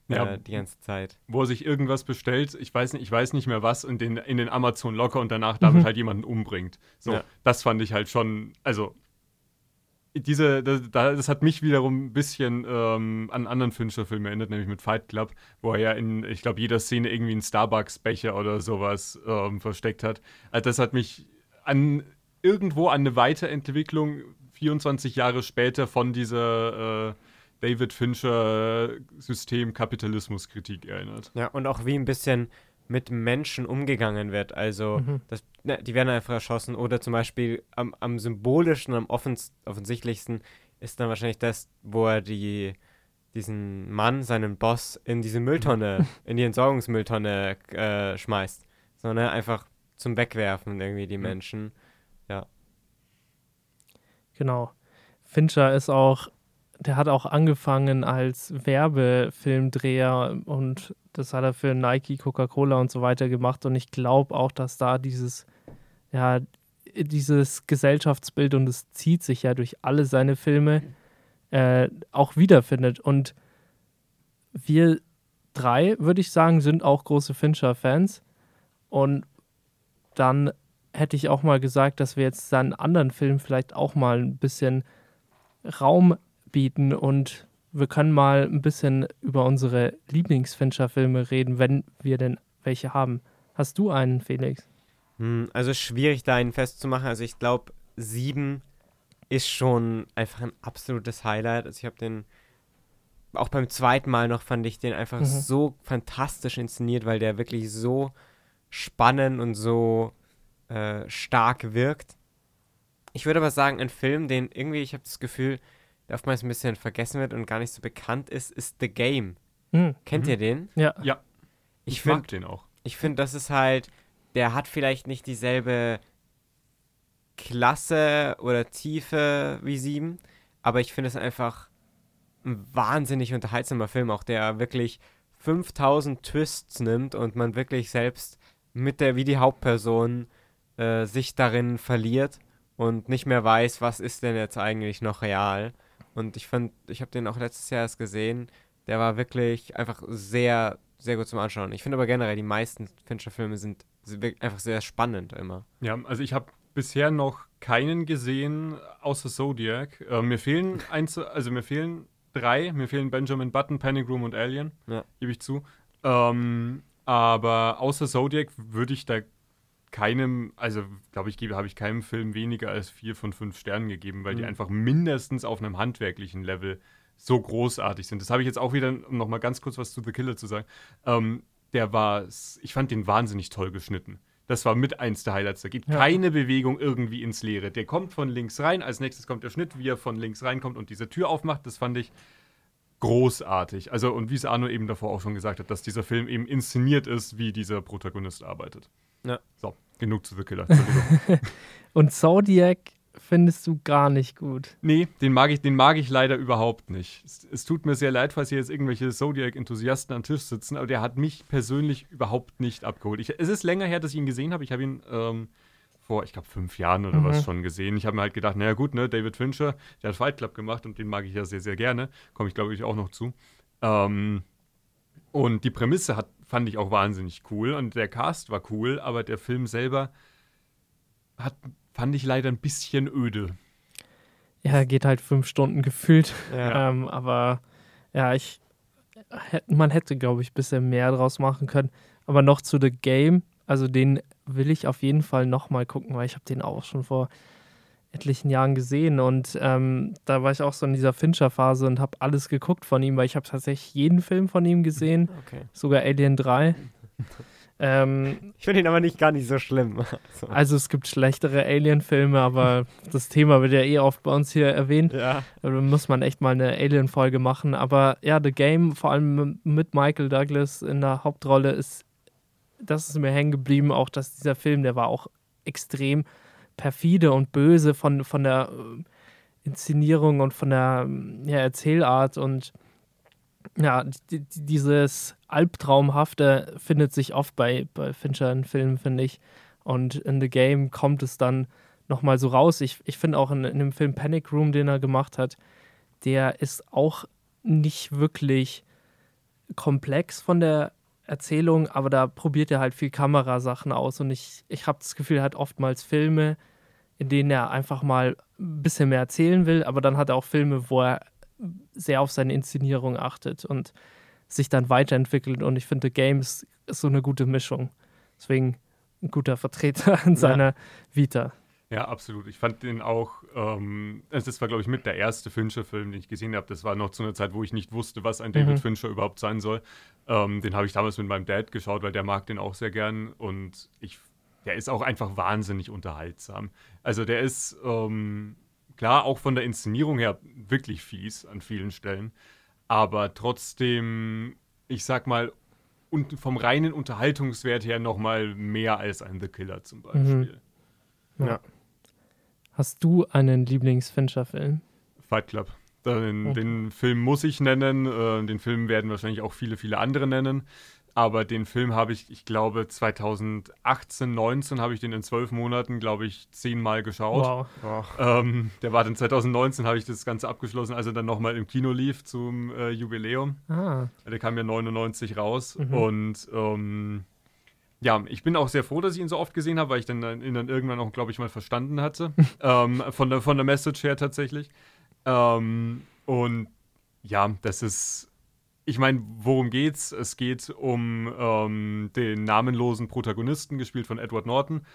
Ja, äh, die ganze Zeit. Wo er sich irgendwas bestellt, ich weiß nicht, ich weiß nicht mehr was, in den, in den Amazon locker und danach damit mhm. halt jemanden umbringt. So, ja. das fand ich halt schon, also diese, das, das, hat mich wiederum ein bisschen ähm, an anderen Fincher-Filme erinnert, nämlich mit Fight Club, wo er ja in, ich glaube, jeder Szene irgendwie einen Starbucks-Becher oder sowas ähm, versteckt hat. Also das hat mich an irgendwo an eine Weiterentwicklung 24 Jahre später von dieser äh, David Fincher System Kapitalismuskritik erinnert. Ja, und auch wie ein bisschen mit Menschen umgegangen wird. Also, mhm. das, ne, die werden einfach erschossen. Oder zum Beispiel am, am symbolischsten, am offens offensichtlichsten ist dann wahrscheinlich das, wo er die, diesen Mann, seinen Boss, in diese Mülltonne, in die Entsorgungsmülltonne äh, schmeißt. Sondern einfach zum Wegwerfen irgendwie die. Menschen. Ja. Genau. Fincher ist auch der hat auch angefangen als Werbefilmdreher und das hat er für Nike, Coca-Cola und so weiter gemacht. Und ich glaube auch, dass da dieses, ja, dieses Gesellschaftsbild und es zieht sich ja durch alle seine Filme äh, auch wiederfindet. Und wir drei, würde ich sagen, sind auch große Fincher-Fans. Und dann hätte ich auch mal gesagt, dass wir jetzt seinen anderen Film vielleicht auch mal ein bisschen Raum bieten und wir können mal ein bisschen über unsere Lieblings-Fincher-Filme reden, wenn wir denn welche haben. Hast du einen, Felix? Hm, also schwierig, da einen festzumachen. Also ich glaube, sieben ist schon einfach ein absolutes Highlight. Also ich habe den auch beim zweiten Mal noch fand ich den einfach mhm. so fantastisch inszeniert, weil der wirklich so spannend und so äh, stark wirkt. Ich würde aber sagen, ein Film, den irgendwie, ich habe das Gefühl, der oftmals ein bisschen vergessen wird und gar nicht so bekannt ist, ist The Game. Mhm. Kennt ihr den? Ja. Ja. Ich, ich mag den auch. Ich finde, das ist halt, der hat vielleicht nicht dieselbe Klasse oder Tiefe wie sieben, aber ich finde es einfach ein wahnsinnig unterhaltsamer Film, auch der wirklich 5000 Twists nimmt und man wirklich selbst mit der, wie die Hauptperson, äh, sich darin verliert und nicht mehr weiß, was ist denn jetzt eigentlich noch real. Und ich fand, ich habe den auch letztes Jahr erst gesehen. Der war wirklich einfach sehr, sehr gut zum Anschauen. Ich finde aber generell, die meisten Fincher-Filme sind einfach sehr spannend immer. Ja, also ich habe bisher noch keinen gesehen außer Zodiac. Äh, mir fehlen eins, also mir fehlen drei. Mir fehlen Benjamin Button, Panic Room und Alien. Ja. Gebe ich zu. Ähm, aber außer Zodiac würde ich da keinem, also glaube ich, habe ich keinem Film weniger als vier von fünf Sternen gegeben, weil mhm. die einfach mindestens auf einem handwerklichen Level so großartig sind. Das habe ich jetzt auch wieder, um nochmal ganz kurz was zu The Killer zu sagen. Ähm, der war, ich fand den wahnsinnig toll geschnitten. Das war mit eins der Highlights. Da geht ja. keine Bewegung irgendwie ins Leere. Der kommt von links rein, als nächstes kommt der Schnitt, wie er von links reinkommt und diese Tür aufmacht. Das fand ich großartig. Also, und wie es Arno eben davor auch schon gesagt hat, dass dieser Film eben inszeniert ist, wie dieser Protagonist arbeitet. Ja. So, genug zu The Killer. Und Zodiac findest du gar nicht gut. Nee, den mag ich, den mag ich leider überhaupt nicht. Es, es tut mir sehr leid, falls hier jetzt irgendwelche Zodiac-Enthusiasten am Tisch sitzen, aber der hat mich persönlich überhaupt nicht abgeholt. Ich, es ist länger her, dass ich ihn gesehen habe. Ich habe ihn ähm, vor, ich glaube, fünf Jahren oder mhm. was schon gesehen. Ich habe mir halt gedacht, naja gut, ne, David Fincher, der hat Fight Club gemacht und den mag ich ja sehr, sehr gerne. Komme ich, glaube ich, auch noch zu. Ähm, und die Prämisse hat fand ich auch wahnsinnig cool und der Cast war cool, aber der Film selber hat, fand ich leider ein bisschen öde. Ja, geht halt fünf Stunden gefühlt. Ja. Ähm, aber ja, ich, man hätte, glaube ich, ein bisschen mehr draus machen können. Aber noch zu The Game, also den will ich auf jeden Fall nochmal gucken, weil ich habe den auch schon vor etlichen Jahren gesehen und ähm, da war ich auch so in dieser Fincher-Phase und habe alles geguckt von ihm, weil ich habe tatsächlich jeden Film von ihm gesehen, okay. sogar Alien 3. Ähm, Ich finde ihn aber nicht gar nicht so schlimm. So. also es gibt schlechtere Alien-Filme, aber das Thema wird ja eh oft bei uns hier erwähnt. Ja. Da muss man echt mal eine Alien-Folge machen. Aber ja, The Game, vor allem mit Michael Douglas in der Hauptrolle, ist, das ist mir hängen geblieben. Auch dass dieser Film, der war auch extrem perfide und böse von, von der äh, Inszenierung und von der ja, Erzählart und ja, die, die, dieses Albtraumhafte findet sich oft bei, bei Fincher in Filmen, finde ich. Und in The Game kommt es dann nochmal so raus. Ich, ich finde auch in, in dem Film Panic Room, den er gemacht hat, der ist auch nicht wirklich komplex von der Erzählung, aber da probiert er halt viel Kamerasachen aus. Und ich, ich habe das Gefühl, er hat oftmals Filme, in denen er einfach mal ein bisschen mehr erzählen will, aber dann hat er auch Filme, wo er sehr auf seine Inszenierung achtet und sich dann weiterentwickelt. Und ich finde, The Game ist, ist so eine gute Mischung. Deswegen ein guter Vertreter in seiner Vita. Ja, absolut. Ich fand den auch, ähm, also das war, glaube ich, mit der erste Fincher-Film, den ich gesehen habe. Das war noch zu einer Zeit, wo ich nicht wusste, was ein David Mhm. Fincher überhaupt sein soll. Ähm, den habe ich damals mit meinem Dad geschaut, weil der mag den auch sehr gern. Und ich, der ist auch einfach wahnsinnig unterhaltsam. Also der ist, ähm, klar, auch von der Inszenierung her wirklich fies an vielen Stellen. Aber trotzdem, ich sag mal, und vom reinen Unterhaltungswert her noch mal mehr als ein The Killer zum Beispiel. Ja. Hast du einen Lieblings-Fincher-Film? Fight Club. Den, Mhm. den Film muss ich nennen. Äh, den Film werden wahrscheinlich auch viele, viele andere nennen. Aber den Film habe ich, ich glaube, 2018, 19 habe ich den in zwölf Monaten, glaube ich, zehnmal geschaut. Wow. Ähm, der war dann 2019, habe ich das Ganze abgeschlossen, als er dann nochmal im Kino lief zum äh, Jubiläum. Ah, Der kam ja 99 raus. Mhm. Und ähm, ja, ich bin auch sehr froh, dass ich ihn so oft gesehen habe, weil ich dann, dann ihn dann irgendwann auch, glaube ich, mal verstanden hatte. ähm, von, der, von der Message her tatsächlich. Ähm, und ja, das ist. Ich meine, worum geht's? Es geht um ähm, den namenlosen Protagonisten, gespielt von Edward Norton,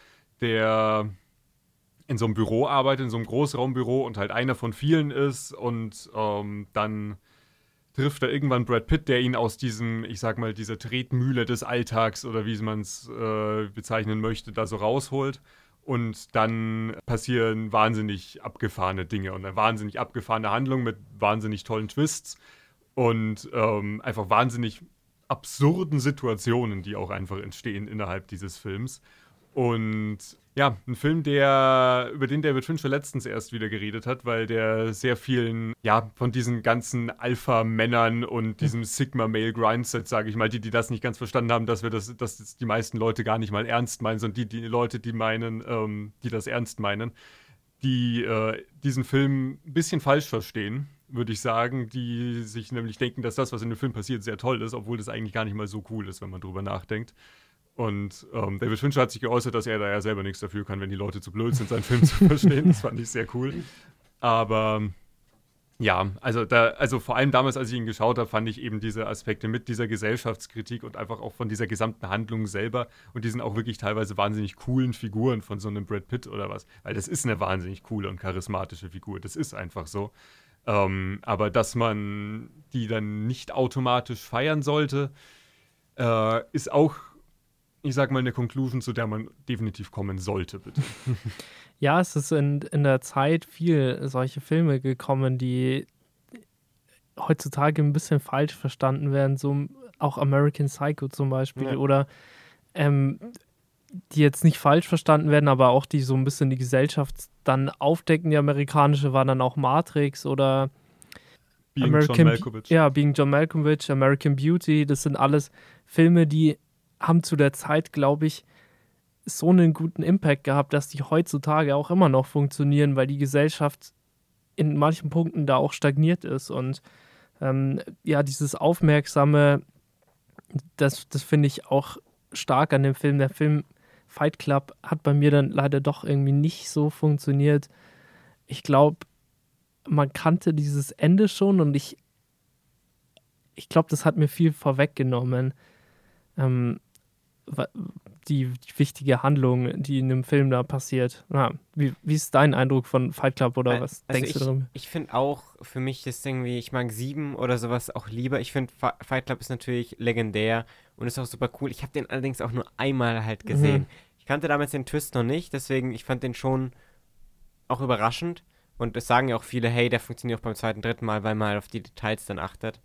der in so einem Büro arbeitet, in so einem Großraumbüro und halt einer von vielen ist und ähm, dann trifft er irgendwann Brad Pitt, der ihn aus diesem, ich sag mal, dieser Tretmühle des Alltags oder wie man es äh, bezeichnen möchte, da so rausholt. Und dann passieren wahnsinnig abgefahrene Dinge und eine wahnsinnig abgefahrene Handlung mit wahnsinnig tollen Twists und ähm, einfach wahnsinnig absurden Situationen, die auch einfach entstehen innerhalb dieses Films. Und ja, ein Film, der, über den David Fincher letztens erst wieder geredet hat, weil der sehr vielen, ja, von diesen ganzen Alpha-Männern und diesem Sigma-Male-Grindset, sage ich mal, die, die das nicht ganz verstanden haben, dass wir das, dass das die meisten Leute gar nicht mal ernst meinen, sondern die, die Leute, die meinen, ähm, die das ernst meinen, die äh, diesen Film ein bisschen falsch verstehen, würde ich sagen, die sich nämlich denken, dass das, was in dem Film passiert, sehr toll ist, obwohl das eigentlich gar nicht mal so cool ist, wenn man drüber nachdenkt. Und ähm, David Fincher hat sich geäußert, dass er da ja selber nichts dafür kann, wenn die Leute zu blöd sind, seinen Film zu verstehen. Das fand ich sehr cool. Aber ja, also da, also vor allem damals, als ich ihn geschaut habe, fand ich eben diese Aspekte mit dieser Gesellschaftskritik und einfach auch von dieser gesamten Handlung selber und diesen auch wirklich teilweise wahnsinnig coolen Figuren von so einem Brad Pitt oder was. Weil das ist eine wahnsinnig coole und charismatische Figur. Das ist einfach so. Ähm, aber dass man die dann nicht automatisch feiern sollte, äh, ist auch, ich sag mal, eine Conclusion, zu der man definitiv kommen sollte, bitte. Ja, es ist in, in der Zeit viel solche Filme gekommen, die heutzutage ein bisschen falsch verstanden werden, so auch American Psycho zum Beispiel Ja. oder ähm, die jetzt nicht falsch verstanden werden, aber auch die so ein bisschen die Gesellschaft dann aufdecken. Die amerikanische war dann auch Matrix oder Being American John Be- Malkovich. Ja, Being John Malkovich, American Beauty, das sind alles Filme, die haben zu der Zeit, glaube ich, so einen guten Impact gehabt, dass die heutzutage auch immer noch funktionieren, weil die Gesellschaft in manchen Punkten da auch stagniert ist. Und ähm, ja, dieses Aufmerksame, das, das finde ich auch stark an dem Film. Der Film Fight Club hat bei mir dann leider doch irgendwie nicht so funktioniert. Ich glaube, man kannte dieses Ende schon und ich, ich glaube, das hat mir viel vorweggenommen. Ähm, die, die wichtige Handlung, die in dem Film da passiert. Ja, wie, wie ist dein Eindruck von Fight Club oder Äh, was also denkst ich, du darüber? Ich finde auch, für mich ist irgendwie, ich mag sieben oder sowas auch lieber. Ich finde, Fi- Fight Club ist natürlich legendär und ist auch super cool. Ich habe den allerdings auch nur einmal halt gesehen. Mhm. Ich kannte damals den Twist noch nicht, deswegen, ich fand den schon auch überraschend. Und es sagen ja auch viele, hey, der funktioniert auch beim zweiten, dritten Mal, weil man halt auf die Details dann achtet.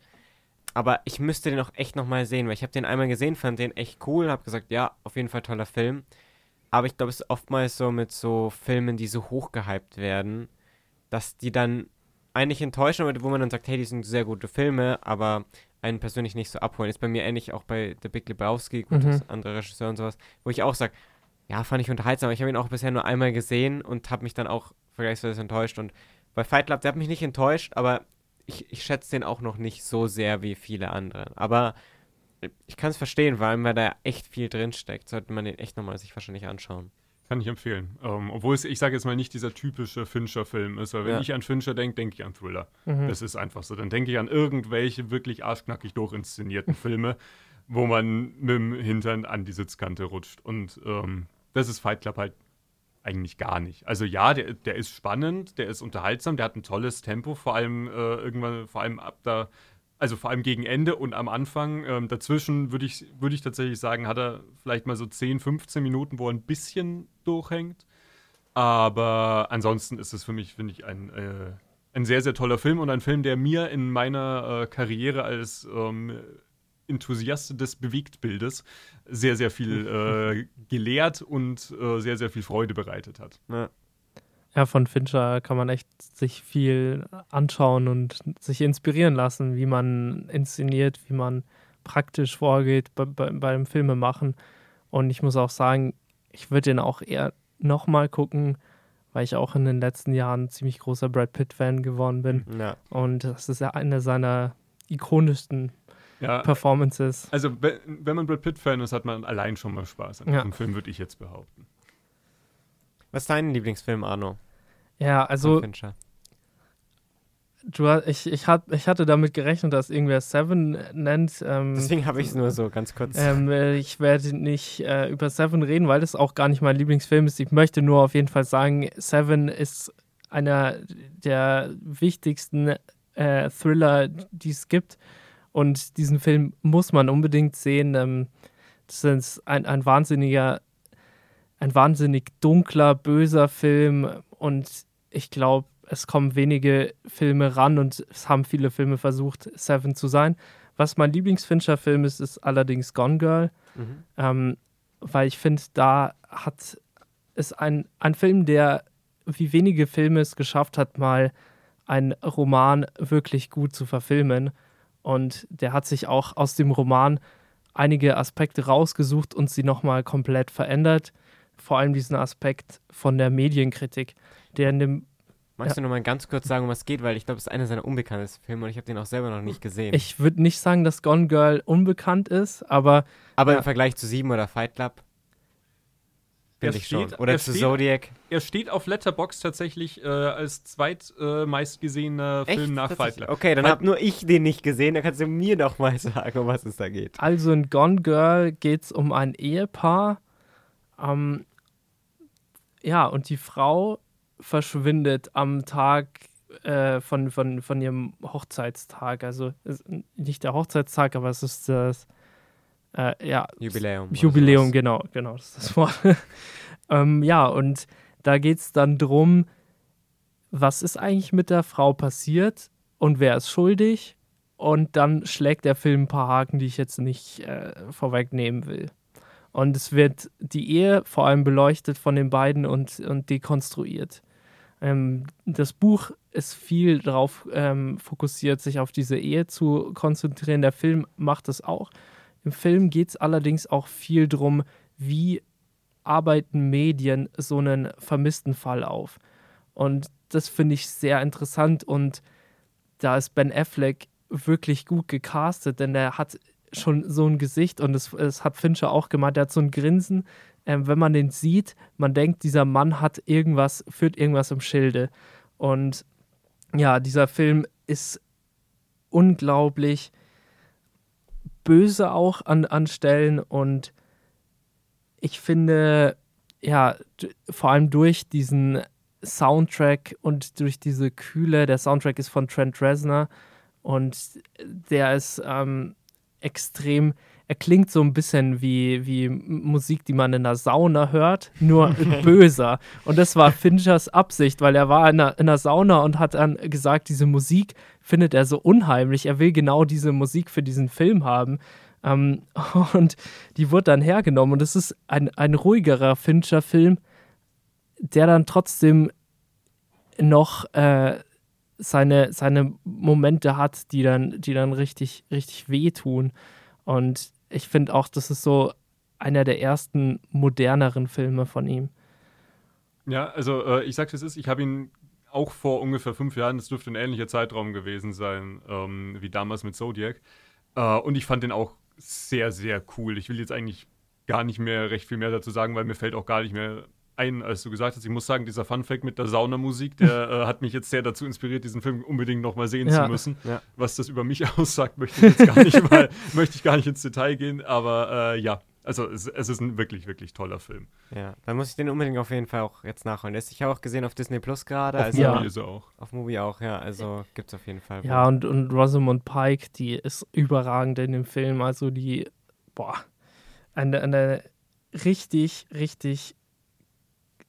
Aber ich müsste den auch echt nochmal sehen, weil ich habe den einmal gesehen, fand den echt cool, habe gesagt, ja, auf jeden Fall toller Film. Aber ich glaube, es ist oftmals so mit so Filmen, die so hochgehypt werden, dass die dann eigentlich enttäuschen, wo man dann sagt, hey, die sind sehr gute Filme, aber einen persönlich nicht so abholen. Ist bei mir ähnlich auch bei The Big Lebowski, gut, Mhm. anderer Regisseur und sowas, wo ich auch sage, ja, fand ich unterhaltsam, aber ich habe ihn auch bisher nur einmal gesehen und habe mich dann auch vergleichsweise enttäuscht. Und bei Fight Club, der hat mich nicht enttäuscht, aber ich, ich schätze den auch noch nicht so sehr wie viele andere. Aber ich kann es verstehen, weil da echt viel drinsteckt. Sollte man den echt nochmal sich wahrscheinlich anschauen. Kann ich empfehlen. Ähm, obwohl es, ich sage jetzt mal, nicht dieser typische Fincher-Film ist, weil wenn Ja. ich an Fincher denke, denke ich an Thriller. Mhm. Das ist einfach so. Dann denke ich an irgendwelche wirklich arschknackig durchinszenierten Filme, wo man mit dem Hintern an die Sitzkante rutscht. Und ähm, das ist Fight Club halt eigentlich gar nicht. Also ja, der, der ist spannend, der ist unterhaltsam, der hat ein tolles Tempo, vor allem äh, irgendwann, vor allem ab da, also vor allem gegen Ende und am Anfang. Ähm, dazwischen würde ich, würd ich tatsächlich sagen, hat er vielleicht mal so 10, 15 Minuten, wo er ein bisschen durchhängt. Aber ansonsten ist es für mich, finde ich, ein, äh, ein sehr, sehr toller Film und ein Film, der mir in meiner äh, Karriere als ähm, Enthusiast des Bewegtbildes sehr, sehr viel äh, gelehrt und äh, sehr, sehr viel Freude bereitet hat. Ja. Ja, von Fincher kann man echt sich viel anschauen und sich inspirieren lassen, wie man inszeniert, wie man praktisch vorgeht bei, bei, beim Filmemachen. Und ich muss auch sagen, ich würde den auch eher nochmal gucken, weil ich auch in den letzten Jahren ziemlich großer Brad Pitt-Fan geworden bin. Ja. Und das ist ja eine seiner ikonischsten Ja, Performances. also we- wenn man Brad Pitt-Fan ist, hat man allein schon mal Spaß an Ja. diesem Film, würde ich jetzt behaupten. Was ist dein Lieblingsfilm, Arno? Ja, also Fincher? du, ich, ich, hat, ich hatte damit gerechnet, dass irgendwer Seven nennt. Ähm, Deswegen habe ich es nur so ganz kurz. Ähm, äh, ich werde nicht äh, über Seven reden, weil das auch gar nicht mein Lieblingsfilm ist. Ich möchte nur auf jeden Fall sagen, Seven ist einer der wichtigsten äh, Thriller, die es gibt. Und diesen Film muss man unbedingt sehen. Ähm, das ist ein, ein wahnsinniger, ein wahnsinnig dunkler, böser Film. Und ich glaube, es kommen wenige Filme ran und es haben viele Filme versucht, Seven zu sein. Was mein Lieblingsfincher-Film ist, ist allerdings Gone Girl, Mhm. ähm, weil ich finde, da hat es ein, ein Film, der wie wenige Filme es geschafft hat, mal einen Roman wirklich gut zu verfilmen. Und der hat sich auch aus dem Roman einige Aspekte rausgesucht und sie nochmal komplett verändert. Vor allem diesen Aspekt von der Medienkritik, der in dem Magst du noch mal ganz kurz sagen, um was es geht? Weil ich glaube, es ist einer seiner unbekanntesten Filme und ich habe den auch selber noch nicht gesehen. Ich würde nicht sagen, dass Gone Girl unbekannt ist, aber Aber ja. im Vergleich zu Sieben oder Fight Club? Er Finde ich schon. steht- Oder er zu steht- Zodiac? Er steht auf Letterbox tatsächlich äh, als zweitmeistgesehener Echt? Film nach Fight? Club. Okay, dann habe nur ich den nicht gesehen. Da kannst du mir doch mal sagen, um was es da geht. also in Gone Girl geht es um ein Ehepaar. Ähm, ja, und die Frau verschwindet am Tag äh, von, von, von ihrem Hochzeitstag. Also nicht der Hochzeitstag, aber es ist das äh, ja, Jubiläum. Jubiläum, genau, genau, das ist das Wort. ähm, ja, und da geht es dann drum, was ist eigentlich mit der Frau passiert und wer ist schuldig? Und dann schlägt der Film ein paar Haken, die ich jetzt nicht äh, vorwegnehmen will. Und es wird die Ehe vor allem beleuchtet von den beiden und, und dekonstruiert. Ähm, das Buch ist viel darauf ähm, fokussiert, sich auf diese Ehe zu konzentrieren. Der Film macht es auch. Im Film geht es allerdings auch viel darum, wie arbeiten Medien so einen vermissten Fall auf. Und das finde ich sehr interessant und da ist Ben Affleck wirklich gut gecastet, denn er hat schon so ein Gesicht und es, es hat Fincher auch gemacht, er hat so ein Grinsen. Ähm, wenn man den sieht, man denkt, dieser Mann hat irgendwas, führt irgendwas im Schilde. Und ja, dieser Film ist unglaublich böse auch an, an Stellen und ich finde, ja, vor allem durch diesen Soundtrack und durch diese Kühle, der Soundtrack ist von Trent Reznor und der ist ähm, extrem, er klingt so ein bisschen wie, wie Musik, die man in der Sauna hört, nur böser. Und das war Finchers Absicht, weil er war in der, in der Sauna und hat dann gesagt, diese Musik findet er so unheimlich. Er will genau diese Musik für diesen Film haben. Ähm, und die wurde dann hergenommen. Und es ist ein, ein ruhigerer Fincher-Film, der dann trotzdem noch äh, seine, seine Momente hat, die dann, die dann richtig, richtig wehtun. Und ich finde auch, das ist so einer der ersten moderneren Filme von ihm. Ja, also äh, ich sag's es ist, ich habe ihn auch vor ungefähr fünf Jahren, das dürfte ein ähnlicher Zeitraum gewesen sein, ähm, wie damals mit Zodiac. Äh, und ich fand den auch sehr, sehr cool. Ich will jetzt eigentlich gar nicht mehr recht viel mehr dazu sagen, weil mir fällt auch gar nicht mehr ein, als du gesagt hast. Ich muss sagen, dieser Funfact mit der Saunamusik, der äh, hat mich jetzt sehr dazu inspiriert, diesen Film unbedingt nochmal sehen ja. zu müssen. Ja. Was das über mich aussagt, möchte ich jetzt gar nicht mal, möchte ich gar nicht ins Detail gehen, aber äh, ja. Also es, es, ist ein wirklich, wirklich toller Film. Ja, dann muss ich den unbedingt auf jeden Fall auch jetzt nachholen. Ich habe auch gesehen auf Disney Plus gerade. Auf also, Movie ist er auch. Auf Movie auch, ja. Also gibt es auf jeden Fall. Ja, und, und Rosamund Pike, die ist überragend in dem Film. Also die, boah, eine, eine richtig, richtig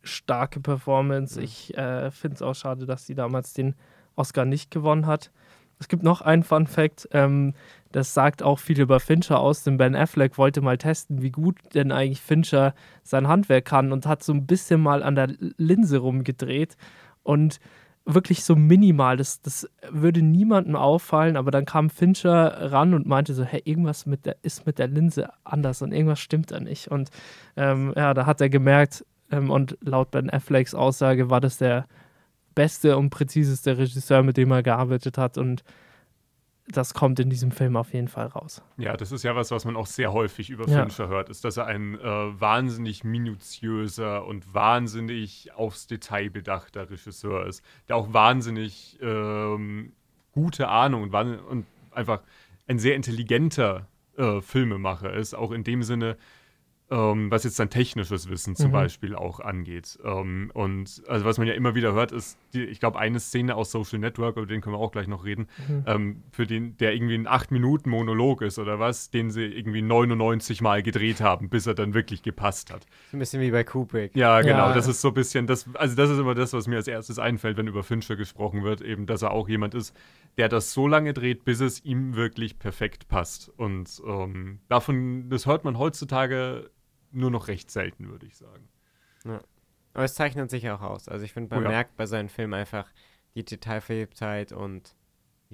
starke Performance. Mhm. Ich äh, finde es auch schade, dass sie damals den Oscar nicht gewonnen hat. Es gibt noch einen Fun Fact, ähm, das sagt auch viel über Fincher aus, denn Ben Affleck wollte mal testen, wie gut denn eigentlich Fincher sein Handwerk kann und hat so ein bisschen mal an der Linse rumgedreht und wirklich so minimal, das, das würde niemandem auffallen, aber dann kam Fincher ran und meinte so, hey, irgendwas mit der, ist mit der Linse anders und irgendwas stimmt da nicht. Und ähm, ja, da hat er gemerkt, ähm, und laut Ben Afflecks Aussage war das der beste und präziseste Regisseur, mit dem er gearbeitet hat. Und das kommt in diesem Film auf jeden Fall raus. Ja, das ist ja was, was man auch sehr häufig über ja. Fincher hört, ist, dass er ein äh, wahnsinnig minutiöser und wahnsinnig aufs Detail bedachter Regisseur ist, der auch wahnsinnig ähm, gute Ahnung und, und, einfach ein sehr intelligenter äh, Filmemacher ist, auch in dem Sinne, ähm, was jetzt sein technisches Wissen zum mhm. Beispiel auch angeht. Ähm, und also was man ja immer wieder hört, ist, die, ich glaube, eine Szene aus Social Network, über den können wir auch gleich noch reden, mhm. ähm, für den, der irgendwie ein 8-Minuten-Monolog ist oder was, den sie irgendwie 99 Mal gedreht haben, bis er dann wirklich gepasst hat. Ein bisschen wie bei Kubrick. Ja, genau. Ja. Das ist so ein bisschen, das, also das ist immer das, was mir als erstes einfällt, wenn über Fincher gesprochen wird, eben, dass er auch jemand ist, der das so lange dreht, bis es ihm wirklich perfekt passt. Und ähm, davon, das hört man heutzutage nur noch recht selten, würde ich sagen. Ja. Aber es zeichnet sich auch aus. Also ich finde, man oh ja. merkt bei seinen Filmen einfach die Detailverliebtheit und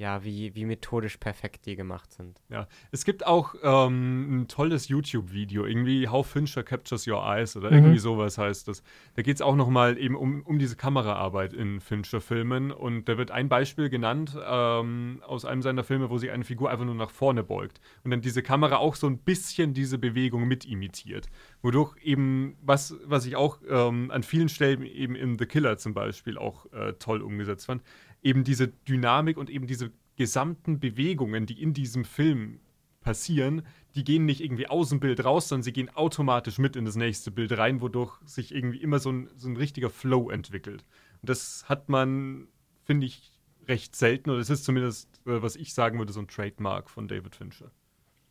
ja, wie, wie methodisch perfekt die gemacht sind. Ja, es gibt auch ähm, ein tolles YouTube-Video, irgendwie How Fincher Captures Your Eyes oder mhm. irgendwie sowas heißt das. Da geht es auch nochmal eben um, um diese Kameraarbeit in Fincher-Filmen und da wird ein Beispiel genannt ähm, aus einem seiner Filme, wo sich eine Figur einfach nur nach vorne beugt und dann diese Kamera auch so ein bisschen diese Bewegung mit imitiert. Wodurch eben, was, was ich auch ähm, an vielen Stellen eben in The Killer zum Beispiel auch äh, toll umgesetzt fand, eben diese Dynamik und eben diese gesamten Bewegungen, die in diesem Film passieren, die gehen nicht irgendwie aus dem Bild raus, sondern sie gehen automatisch mit in das nächste Bild rein, wodurch sich irgendwie immer so ein, so ein richtiger Flow entwickelt. Und das hat man, finde ich, recht selten, oder es ist zumindest, äh, was ich sagen würde, so ein Trademark von David Fincher.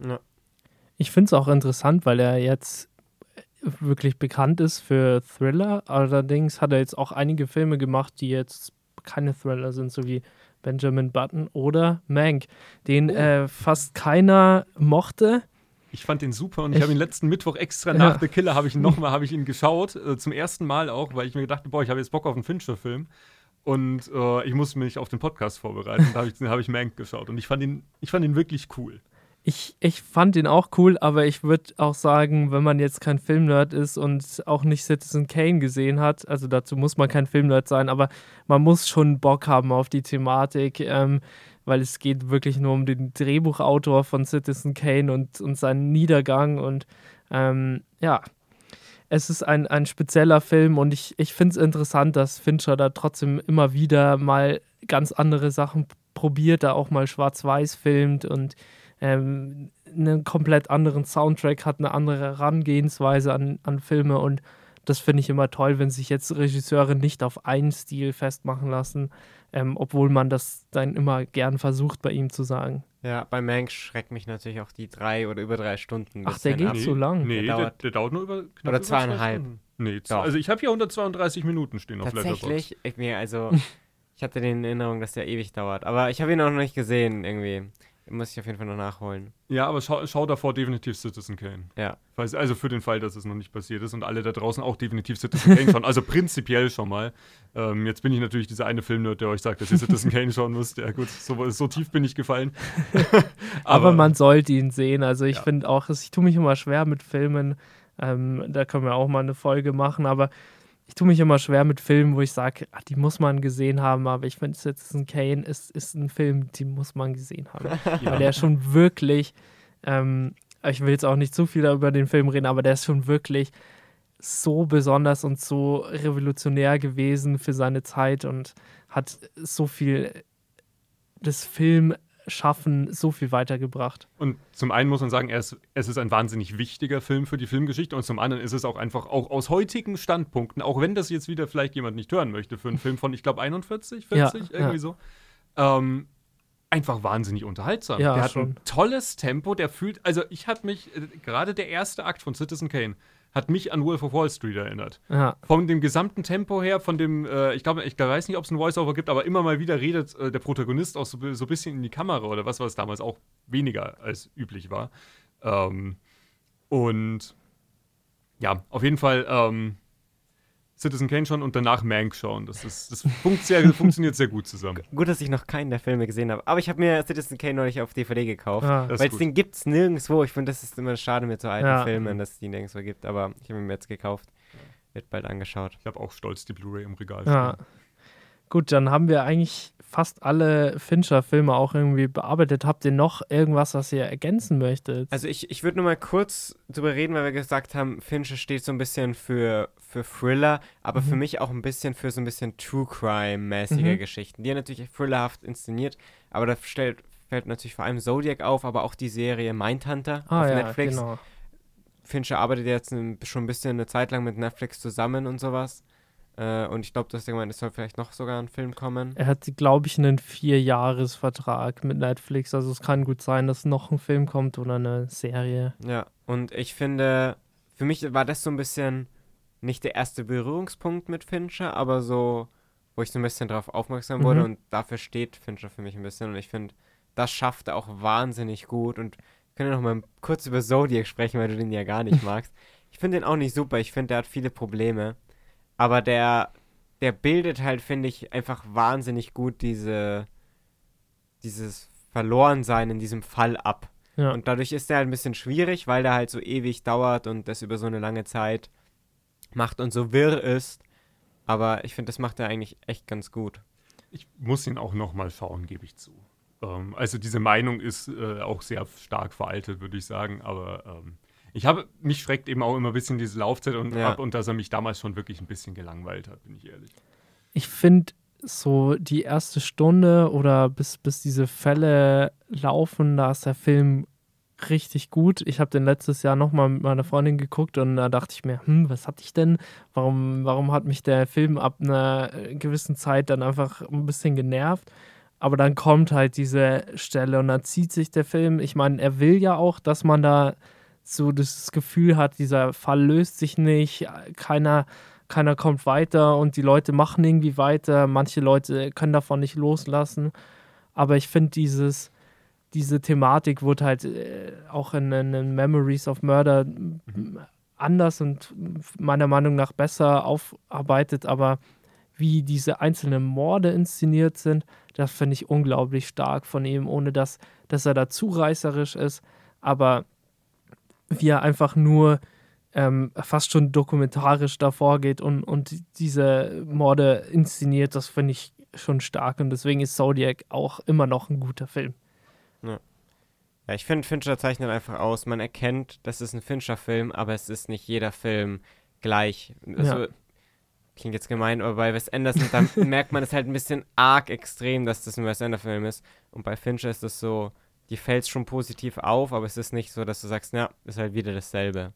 Ja. Ich finde es auch interessant, weil er jetzt wirklich bekannt ist für Thriller. Allerdings hat er jetzt auch einige Filme gemacht, die jetzt keine Thriller sind, so wie Benjamin Button oder Mank, den oh. äh, fast keiner mochte. Ich fand den super und ich, ich habe ihn letzten Mittwoch extra nach ja. The Killer habe ich ihn nochmal habe ich ihn geschaut äh, zum ersten Mal auch, weil ich mir gedacht, boah, ich habe jetzt Bock auf einen Fincher-Film und äh, ich musste mich auf den Podcast vorbereiten. da habe ich, hab ich Mank geschaut und ich fand ihn ich fand ihn wirklich cool. Ich, ich fand ihn auch cool, aber ich würde auch sagen, wenn man jetzt kein Filmnerd ist und auch nicht Citizen Kane gesehen hat, also dazu muss man kein Filmnerd sein, aber man muss schon Bock haben auf die Thematik, ähm, weil es geht wirklich nur um den Drehbuchautor von Citizen Kane und, und seinen Niedergang und ähm, ja, es ist ein, ein spezieller Film und ich, ich finde es interessant, dass Fincher da trotzdem immer wieder mal ganz andere Sachen probiert, da auch mal schwarz-weiß filmt und ähm, einen komplett anderen Soundtrack, hat eine andere Herangehensweise an, an Filme und das finde ich immer toll, wenn sich jetzt Regisseure nicht auf einen Stil festmachen lassen, ähm, obwohl man das dann immer gern versucht bei ihm zu sagen. Ja, bei Mank schreckt mich natürlich auch die drei oder über drei Stunden. Ach, der geht Nee, so lang. Nee, Der der, dauert- der dauert nur über knapp Oder über zweieinhalb. zwei Stunden. Nee, Doch. also ich habe hier 132 Minuten stehen auf Letterboxd. Tatsächlich, ich mir also, ich hatte den in Erinnerung, dass der ewig dauert. Aber ich habe ihn auch noch nicht gesehen, irgendwie. Muss ich auf jeden Fall noch nachholen. Ja, aber schau, schau davor definitiv Citizen Kane. Ja. Falls- Also für den Fall, dass es noch nicht passiert ist und alle da draußen auch definitiv Citizen Kane schauen. Also prinzipiell schon mal. Ähm, jetzt bin ich natürlich dieser eine Filmnerd, der euch sagt, dass ihr Citizen Kane schauen müsst. Ja gut, so, so tief bin ich gefallen. Aber, man sollte ihn sehen. Also ich Ja. finde auch, es- ich tue mich immer schwer mit Filmen. Ähm, da können wir auch mal eine Folge machen, aber ich tue mich immer schwer mit Filmen, wo ich sage, ah, die muss man gesehen haben, aber ich finde Citizen Kane ist, ist ein Film, den muss man gesehen haben. ja. Weil der schon wirklich, ähm, ich will jetzt auch nicht zu viel über den Film reden, aber der ist schon wirklich so besonders und so revolutionär gewesen für seine Zeit und hat so viel das Filmschaffen so viel weitergebracht. Und zum einen muss man sagen, ist, es ist ein wahnsinnig wichtiger Film für die Filmgeschichte und zum anderen ist es auch einfach, auch aus heutigen Standpunkten, auch wenn das jetzt wieder vielleicht jemand nicht hören möchte, für einen Film von, ich glaube, 41, 40, Ja, irgendwie ja. so, ähm, einfach wahnsinnig unterhaltsam. Ja, der hat schon. ein tolles Tempo, der fühlt, also ich hatte mich, äh, gerade der erste Akt von Citizen Kane hat mich an Wolf of Wall Street erinnert. Ja, Von dem gesamten Tempo her, von dem, äh, ich glaube, ich weiß nicht, ob es ein Voice-Over gibt, aber immer mal wieder redet äh, der Protagonist auch so, so ein bisschen in die Kamera oder was, was damals auch weniger als üblich war. Ähm, und ja, auf jeden Fall ähm, Citizen Kane schon und danach Mank schauen. Das, ist, das funkt sehr, funktioniert sehr gut zusammen. Gut, dass ich noch keinen der Filme gesehen habe. Aber ich habe mir Citizen Kane neulich auf DVD gekauft. ist Weil den gibt's nirgendwo. Ich finde, das ist immer schade mit so alten Ja. Filmen, dass es die nirgendwo gibt. Aber ich habe ihn mir jetzt gekauft. Wird bald angeschaut. Ich habe auch stolz die Blu-ray im Regal. ja. stehen. Gut, dann haben wir eigentlich fast alle Fincher-Filme auch irgendwie bearbeitet. Habt ihr noch irgendwas, was ihr ergänzen möchtet? Also ich, ich würde nur mal kurz drüber reden, weil wir gesagt haben, Fincher steht so ein bisschen für, für Thriller, aber für Mhm. mich auch ein bisschen für so ein bisschen True Crime-mäßige Mhm. Geschichten. Die er natürlich thrillerhaft inszeniert, aber da stellt, fällt natürlich vor allem Zodiac auf, aber auch die Serie Mindhunter ah auf ja, Netflix. genau. Fincher arbeitet jetzt schon ein bisschen eine Zeit lang mit Netflix zusammen und sowas. Äh, und ich glaube, du hast ja gemeint, es soll vielleicht noch sogar ein Film kommen. Er hat, glaube ich, einen Vierjahresvertrag mit Netflix. Also es kann gut sein, dass noch ein Film kommt oder eine Serie. Ja, und ich finde, für mich war das so ein bisschen nicht der erste Berührungspunkt mit Fincher, aber so, wo ich so ein bisschen drauf aufmerksam wurde Mhm. und dafür steht Fincher für mich ein bisschen und ich finde, das schafft er auch wahnsinnig gut und wir können ja noch mal kurz über Zodiac sprechen, weil du den ja gar nicht magst. Ich finde den auch nicht super, ich finde, der hat viele Probleme, aber der, der bildet halt, finde ich, einfach wahnsinnig gut diese, dieses Verlorensein in diesem Fall ab. Ja. Und dadurch ist der halt ein bisschen schwierig, weil der halt so ewig dauert und das über so eine lange Zeit macht und so wirr ist. Aber ich finde, das macht er eigentlich echt ganz gut. Ich muss ihn auch noch mal schauen, gebe ich zu. Ähm, also diese Meinung ist äh, auch sehr stark veraltet, würde ich sagen. Aber ähm, ich habe mich schreckt eben auch immer ein bisschen diese Laufzeit und Ja. ab und dass er mich damals schon wirklich ein bisschen gelangweilt hat, bin ich ehrlich. Ich finde so die erste Stunde oder bis, bis diese Fälle laufen, da ist der Film richtig gut. Ich habe den letztes Jahr nochmal mit meiner Freundin geguckt und da dachte ich mir, hm, was hatte ich denn? Warum, warum hat mich der Film ab einer gewissen Zeit dann einfach ein bisschen genervt? Aber dann kommt halt diese Stelle und dann zieht sich der Film. Ich meine, er will ja auch, dass man da so das Gefühl hat, dieser Fall löst sich nicht, keiner, keiner kommt weiter und die Leute machen irgendwie weiter. Manche Leute können davon nicht loslassen. Aber ich finde, dieses, diese Thematik wurde halt äh, auch in, in, Memories of Murder m- anders und meiner Meinung nach besser aufarbeitet. Aber wie diese einzelnen Morde inszeniert sind, das finde ich unglaublich stark von ihm, ohne dass, dass er da zu reißerisch ist. Aber wie er einfach nur ähm, fast schon dokumentarisch davor geht und, und diese Morde inszeniert, das finde ich schon stark. Und deswegen ist Zodiac auch immer noch ein guter Film. Ja, ich finde, Fincher zeichnet einfach aus. Man erkennt, das ist ein Fincher-Film, aber es ist nicht jeder Film gleich. Also, Ja. Klingt jetzt gemein, aber bei Wes Anderson, da merkt man es halt ein bisschen arg extrem, dass das ein Wes Anderson-Film ist. Und bei Fincher ist es so, die fällt schon positiv auf, aber es ist nicht so, dass du sagst, ja, ist halt wieder dasselbe.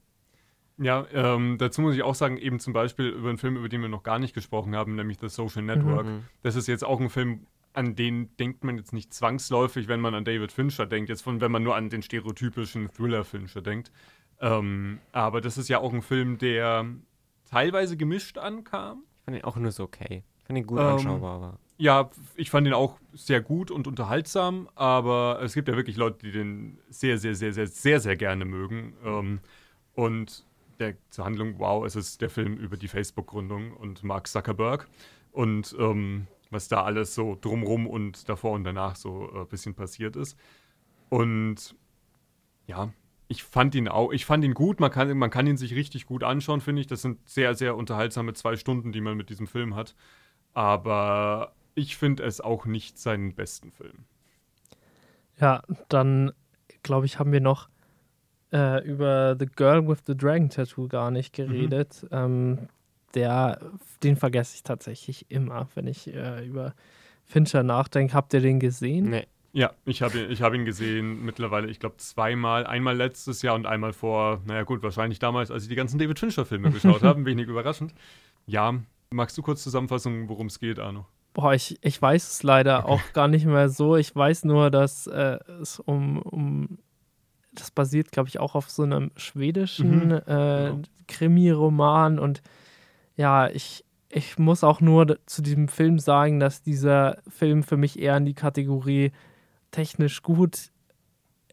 Ja, ähm, dazu muss ich auch sagen, eben zum Beispiel über einen Film, über den wir noch gar nicht gesprochen haben, nämlich The Social Network. Mhm. Das ist jetzt auch ein Film, an den denkt man jetzt nicht zwangsläufig, wenn man an David Fincher denkt, jetzt von, wenn man nur an den stereotypischen Thriller-Fincher denkt. Ähm, aber das ist ja auch ein Film, der teilweise gemischt ankam. Ich fand ihn auch nur so okay. Ich fand ihn gut Ähm, anschaubar, aber. Ja, ich fand ihn auch sehr gut und unterhaltsam, aber es gibt ja wirklich Leute, die den sehr, sehr, sehr, sehr, sehr, sehr gerne mögen. Ähm, und der, zur Handlung, wow, es ist der Film über die Facebook-Gründung und Mark Zuckerberg und ähm, was da alles so drumrum und davor und danach so ein äh, bisschen passiert ist. Und ja, ich fand ihn auch, ich fand ihn gut, man kann, man kann ihn sich richtig gut anschauen, finde ich. Das sind sehr, sehr unterhaltsame zwei Stunden, die man mit diesem Film hat. Aber ich finde es auch nicht seinen besten Film. Ja, dann glaube ich, haben wir noch äh, über The Girl with the Dragon Tattoo gar nicht geredet. Ähm, der, den vergesse ich tatsächlich immer, wenn ich äh, über Fincher nachdenke. Habt ihr den gesehen? Nee. Ja, ich habe ihn, ich hab ihn gesehen mittlerweile, ich glaube zweimal. Einmal letztes Jahr und einmal vor, naja gut, wahrscheinlich damals, als ich die ganzen David Fincher-Filme geschaut habe. Wenig überraschend. Ja, magst du kurz zusammenfassen, worum es geht, Arno? Boah, ich, ich weiß es leider auch gar nicht mehr so. Ich weiß nur, dass äh, es um, um das basiert, glaube ich, auch auf so einem schwedischen Mhm, äh, genau. Krimi-Roman und ja, ich, ich muss auch nur zu diesem Film sagen, dass dieser Film für mich eher in die Kategorie technisch gut,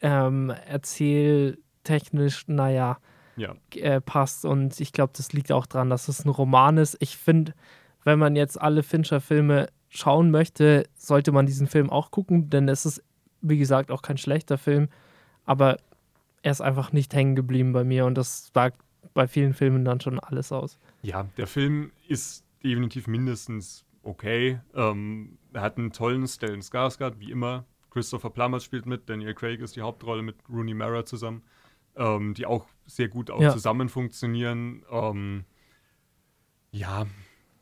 ähm, erzähltechnisch, naja, Ja, äh, passt. Und ich glaube, das liegt auch daran, dass es ein Roman ist. Ich finde, wenn man jetzt alle Fincher-Filme schauen möchte, sollte man diesen Film auch gucken, denn es ist, wie gesagt, auch kein schlechter Film. Aber er ist einfach nicht hängen geblieben bei mir und das sagt bei vielen Filmen dann schon alles aus. ja, der Film ist definitiv mindestens okay. Ähm, er hat einen tollen Stellan Skarsgård, wie immer. Christopher Plummer spielt mit, Daniel Craig ist die Hauptrolle mit Rooney Mara zusammen, ähm, die auch sehr gut auch Ja. zusammen funktionieren. Ähm, ja,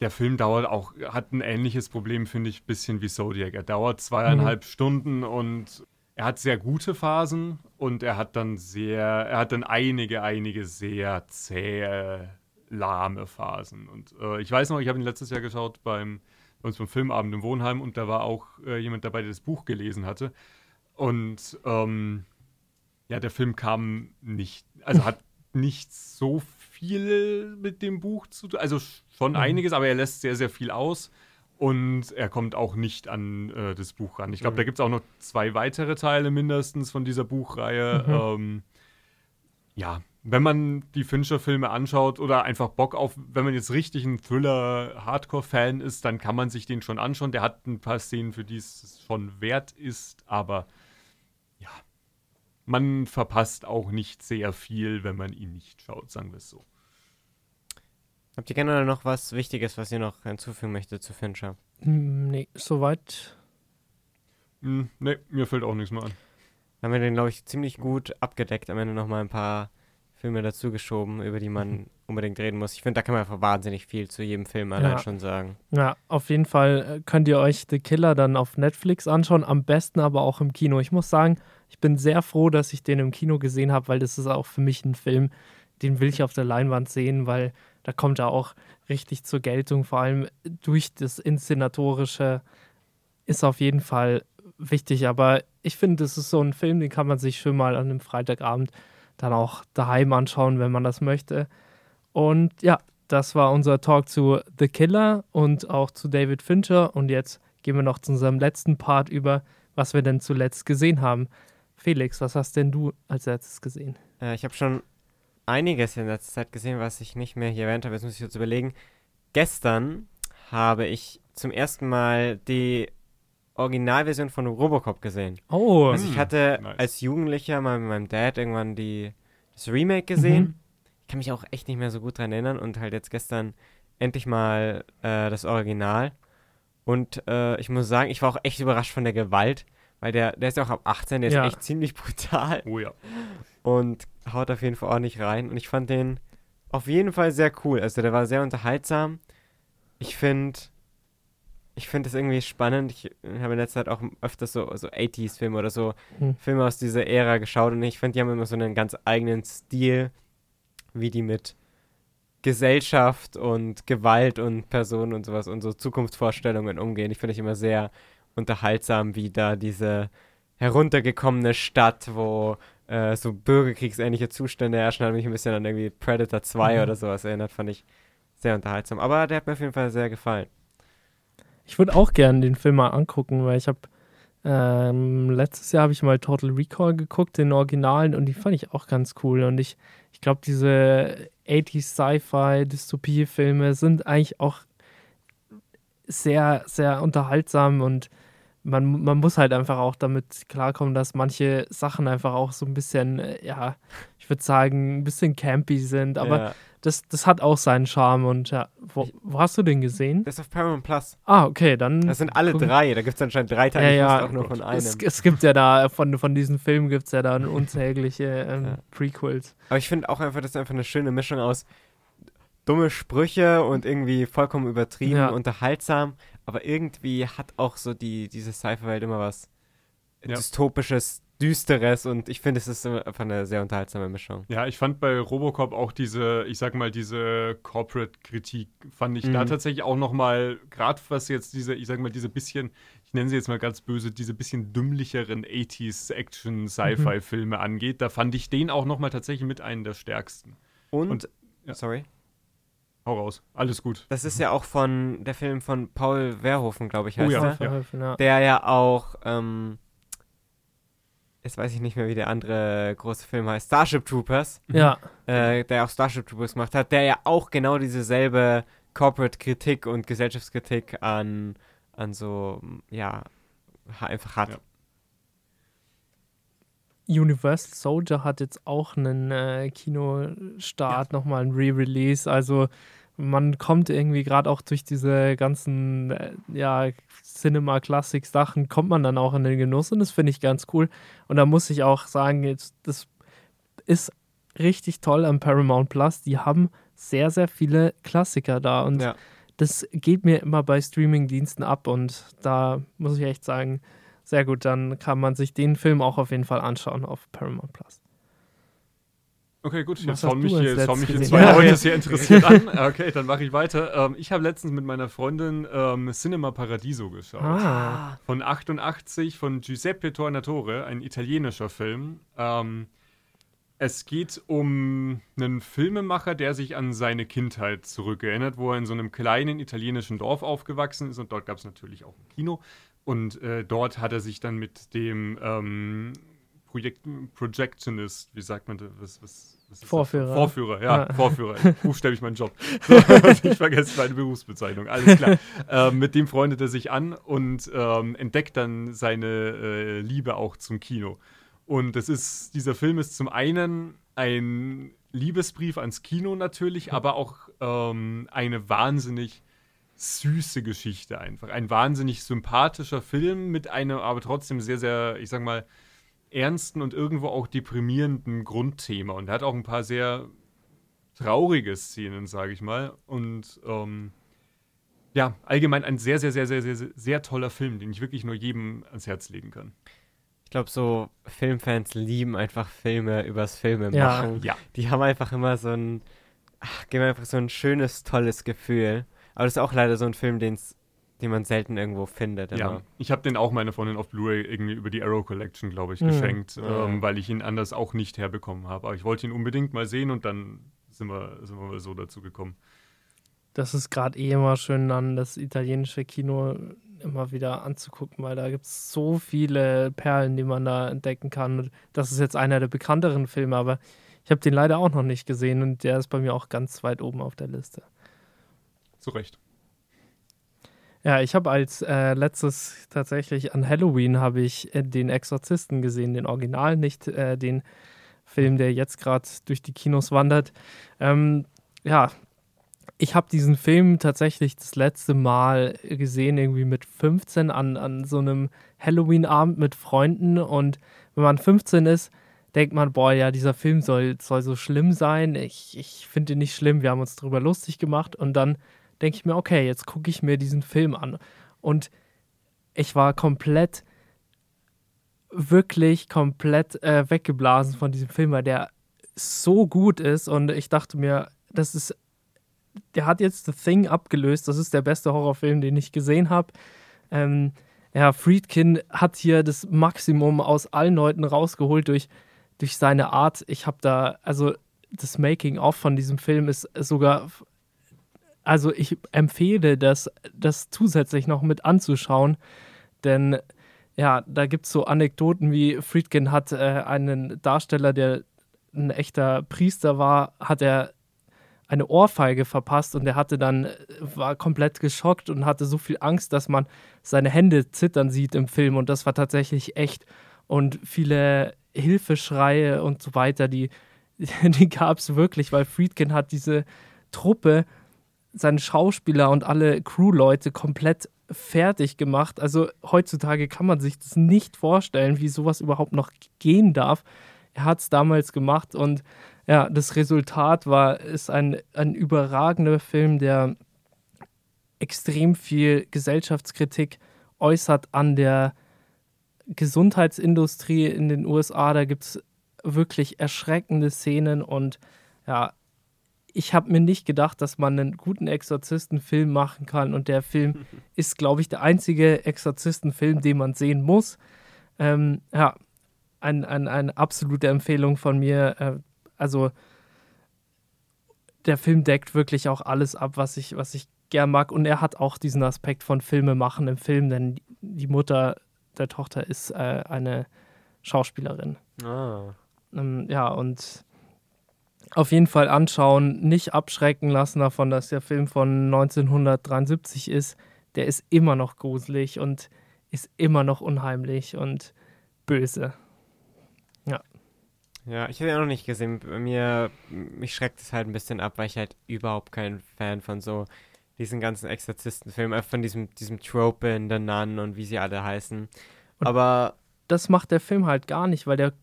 der Film dauert auch, hat ein ähnliches Problem, finde ich, bisschen wie Zodiac. Er dauert zweieinhalb Stunden und er hat sehr gute Phasen und er hat dann sehr, er hat dann einige, einige sehr zähe, lahme Phasen. Und äh, ich weiß noch, ich habe ihn letztes Jahr geschaut beim, bei uns beim Filmabend im Wohnheim und da war auch äh, jemand dabei, der das Buch gelesen hatte. Und ähm, ja, der Film kam nicht, also hat nicht so viel mit dem Buch zu tun, also schon Mhm. einiges, aber er lässt sehr, sehr viel aus. Und er kommt auch nicht an äh, das Buch ran. Ich glaube, Mhm. da gibt es auch noch zwei weitere Teile mindestens von dieser Buchreihe. Mhm. Ähm, ja, wenn man die Fincher-Filme anschaut oder einfach Bock auf, wenn man jetzt richtig ein Thriller-Hardcore-Fan ist, dann kann man sich den schon anschauen. Der hat ein paar Szenen, für die es schon wert ist, aber ja, man verpasst auch nicht sehr viel, wenn man ihn nicht schaut, sagen wir es so. Habt ihr gerne noch was Wichtiges, was ihr noch hinzufügen möchtet zu Fincher? Hm, Nee, soweit. Hm, ne, mir fällt auch nichts mehr an. Haben wir den, glaube ich, ziemlich gut abgedeckt. Am Ende nochmal ein paar Filme dazugeschoben, über die man unbedingt reden muss. Ich finde, da kann man einfach wahnsinnig viel zu jedem Film allein Ja. schon sagen. Ja, auf jeden Fall äh, könnt ihr euch The Killer dann auf Netflix anschauen, am besten aber auch im Kino. Ich muss sagen, ich bin sehr froh, dass ich den im Kino gesehen habe, weil das ist auch für mich ein Film, den will ich auf der Leinwand sehen, weil da kommt er auch richtig zur Geltung, vor allem durch das Inszenatorische ist auf jeden Fall wichtig, aber ich finde, das ist so ein Film, den kann man sich schön mal an einem Freitagabend dann auch daheim anschauen, wenn man das möchte. Und ja, das war unser Talk zu The Killer und auch zu David Fincher. Und jetzt gehen wir noch zu unserem letzten Part über, was wir denn zuletzt gesehen haben. Felix, was hast denn du als letztes gesehen? Äh, ich habe schon einiges in letzter Zeit gesehen, was ich nicht mehr hier erwähnt habe. Jetzt muss ich kurz überlegen. Gestern habe ich zum ersten Mal die Originalversion von Robocop gesehen. Oh, Also ich Hm, hatte nice. als Jugendlicher mal mit meinem Dad irgendwann die, das Remake gesehen. Mhm. Ich kann mich auch echt nicht mehr so gut dran erinnern und halt jetzt gestern endlich mal äh, das Original. Und äh, ich muss sagen, ich war auch echt überrascht von der Gewalt, weil der, der ist ja auch ab 18, der Ja. ist echt ziemlich brutal Oh ja. Und haut auf jeden Fall ordentlich rein. Und ich fand den auf jeden Fall sehr cool. Also der war sehr unterhaltsam. Ich finde, ich finde es irgendwie spannend. Ich habe in letzter Zeit auch öfters so, so 80s-Filme oder so Hm. Filme aus dieser Ära geschaut und ich finde, die haben immer so einen ganz eigenen Stil, wie die mit Gesellschaft und Gewalt und Personen und sowas und so Zukunftsvorstellungen umgehen. Ich finde ich immer sehr unterhaltsam, wie da diese heruntergekommene Stadt, wo äh, so bürgerkriegsähnliche Zustände herrschen, hat mich ein bisschen an irgendwie Predator 2 Mhm. oder sowas erinnert, fand ich sehr unterhaltsam. Aber der hat mir auf jeden Fall sehr gefallen. Ich würde auch gerne den Film mal angucken, weil ich habe ähm, letztes Jahr habe ich mal Total Recall geguckt, den Originalen, und die fand ich auch ganz cool. Und ich, ich glaube, diese 80s Sci-Fi Dystopie-Filme sind eigentlich auch sehr, sehr unterhaltsam und man, man muss halt einfach auch damit klarkommen, dass manche Sachen einfach auch so ein bisschen, äh, ja, ich würde sagen, ein bisschen campy sind, aber ja. das, das hat auch seinen Charme und ja, wo, wo hast du den gesehen? Das ist auf Paramount Plus. Ah, okay, dann. Das sind alle drei. Da gibt es anscheinend drei Teile. Ja, ja. auch nur von einem. Es, es gibt ja da, von, von diesen Filmen gibt es ja dann unzählige ähm, Ja. Prequels. Aber ich finde auch einfach, das ist einfach eine schöne Mischung aus dumme Sprüche und irgendwie vollkommen übertrieben, Ja. unterhaltsam. Aber irgendwie hat auch so die, diese Sci-Fi-Welt immer was Ja. dystopisches, düsteres und ich finde, es ist einfach eine sehr unterhaltsame Mischung. Ja, ich fand bei Robocop auch diese, ich sag mal, diese Corporate-Kritik, fand ich da Mhm. tatsächlich auch noch mal, gerade was jetzt diese, ich sag mal, diese bisschen, ich nenne sie jetzt mal ganz böse, diese bisschen dümmlicheren 80s Action-Sci-Fi-Filme angeht, da fand ich den auch noch mal tatsächlich mit einem der stärksten. Und, Und- ja. sorry, Hau raus, alles gut. das ist ja auch von der Film von Paul Verhoeven, glaube ich, Oh heißt ja. er. Verhelfen, ja. Der ja auch, ähm, jetzt weiß ich nicht mehr, wie der andere große Film heißt, Starship Troopers. ja. äh, der auch Starship Troopers gemacht hat, der ja auch genau dieselbe Corporate-Kritik und Gesellschaftskritik an, an so, ja, einfach hat. Ja. Universal Soldier hat jetzt auch einen äh, Kinostart, nochmal ein Re-Release. Also man kommt irgendwie gerade auch durch diese ganzen äh, ja, Cinema-Classic-Sachen, kommt man dann auch in den Genuss und das finde ich ganz cool. Und da muss ich auch sagen, jetzt, das ist richtig toll am Paramount Plus. Die haben sehr, sehr viele Klassiker da und Ja. das geht mir immer bei Streaming-Diensten ab und da muss ich echt sagen, sehr gut, dann kann man sich den Film auch auf jeden Fall anschauen auf Paramount Plus. Okay, gut, jetzt schauen mich, hier, jetzt mich hier zwei Ja, Leute sehr interessiert an. Okay, dann mache ich weiter. Ähm, ich habe letztens mit meiner Freundin ähm, Cinema Paradiso geschaut. Ah, Von 88 von Giuseppe Tornatore, ein italienischer Film. Ähm, es geht um einen Filmemacher, der sich an seine Kindheit zurückerinnert, wo er in so einem kleinen italienischen Dorf aufgewachsen ist und dort gab es natürlich auch ein Kino. Und äh, dort hat er sich dann mit dem ähm, Projekt Projectionist, wie sagt man das? Was, was, was ist das? Vorführer. Vorführer, ja, Ja. Vorführer. Buchstäblich mein Job. ich vergesse meine Berufsbezeichnung. Alles klar. ähm, mit dem freundet er sich an und ähm, entdeckt dann seine äh, Liebe auch zum Kino. Und das ist, dieser Film ist zum einen ein Liebesbrief ans Kino natürlich, aber auch ähm, eine wahnsinnig süße Geschichte einfach. Ein wahnsinnig sympathischer Film mit einem aber trotzdem sehr, sehr, ich sag mal, ernsten und irgendwo auch deprimierenden Grundthema. Und er hat auch ein paar sehr traurige Szenen, sage ich mal. Und ähm, ja, allgemein ein sehr, sehr, sehr, sehr, sehr, sehr, toller Film, den ich wirklich nur jedem ans Herz legen kann. Ich glaube, so Filmfans lieben einfach Filme übers Filme Ja. machen. Ja. Die haben einfach immer so ein, ach, geben einfach so ein schönes, tolles Gefühl. Aber das ist auch leider so ein Film, den's, den man selten irgendwo findet. Ja, Immer. ich habe den auch meiner Freundin auf Blu-ray irgendwie über die Arrow Collection, glaube ich, Mhm. geschenkt, Ja. ähm, weil ich ihn anders auch nicht herbekommen habe. Aber ich wollte ihn unbedingt mal sehen und dann sind wir, sind wir so dazu gekommen. das ist gerade eh immer schön, dann das italienische Kino immer wieder anzugucken, weil da gibt es so viele Perlen, die man da entdecken kann. Und das ist jetzt einer der bekannteren Filme, aber ich habe den leider auch noch nicht gesehen und der ist bei mir auch ganz weit oben auf der Liste. Zu Recht. Ja, ich habe als äh, letztes tatsächlich an Halloween habe ich äh, den Exorzisten gesehen, den Original, nicht äh, den Film, der jetzt gerade durch die Kinos wandert. Ähm, ja, ich habe diesen Film tatsächlich das letzte Mal gesehen, irgendwie mit 15 an, an so einem Halloween-Abend mit Freunden. Und wenn man 15 ist, denkt man, boah, ja, dieser Film soll, soll so schlimm sein. Ich, ich finde ihn nicht schlimm, wir haben uns darüber lustig gemacht. Und dann denke ich mir, okay, jetzt gucke ich mir diesen Film an. Und ich war komplett, wirklich komplett äh, weggeblasen von diesem Film, weil der so gut ist. Und ich dachte mir, das ist, der hat jetzt The Thing abgelöst. Das ist der beste Horrorfilm, den ich gesehen habe. Ähm, ja, Friedkin hat hier das Maximum aus allen Leuten rausgeholt durch, durch seine Art. Ich habe da, also das Making-of von diesem Film ist sogar, also ich empfehle das, das zusätzlich noch mit anzuschauen, denn ja, da gibt es so Anekdoten wie Friedkin hat äh, einen Darsteller, der ein echter Priester war, hat er eine Ohrfeige verpasst und er hatte dann, war komplett geschockt und hatte so viel Angst, dass man seine Hände zittern sieht im Film und das war tatsächlich echt. Und viele Hilfeschreie und so weiter, die, die gab es wirklich, weil Friedkin hat diese Truppe, seine Schauspieler und alle Crewleute komplett fertig gemacht. Also heutzutage kann man sich das nicht vorstellen, wie sowas überhaupt noch gehen darf. Er hat es damals gemacht und ja, das Resultat war, ist ein, ein überragender Film, der extrem viel Gesellschaftskritik äußert an der Gesundheitsindustrie in den USA. Da gibt es wirklich erschreckende Szenen und ja, ich habe mir nicht gedacht, dass man einen guten Exorzistenfilm machen kann und der Film ist, glaube ich, der einzige Exorzistenfilm, den man sehen muss. Ähm, ja, ein, ein, eine absolute Empfehlung von mir. Äh, also der Film deckt wirklich auch alles ab, was ich, was ich gern mag. Und er hat auch diesen Aspekt von Filme machen im Film, denn die Mutter der Tochter ist äh, eine Schauspielerin. Ah. Ähm, ja, und auf jeden Fall anschauen, nicht abschrecken lassen davon, dass der Film von 1973 ist. Der ist immer noch gruselig und ist immer noch unheimlich und böse. Ja, ich habe ihn auch noch nicht gesehen. Bei mir, mich schreckt es halt ein bisschen ab, weil ich halt überhaupt kein Fan von so diesen ganzen Exorzistenfilmen, von diesem, diesem Trope in der Nun und wie sie alle heißen. Und Aber das macht der Film halt gar nicht, weil der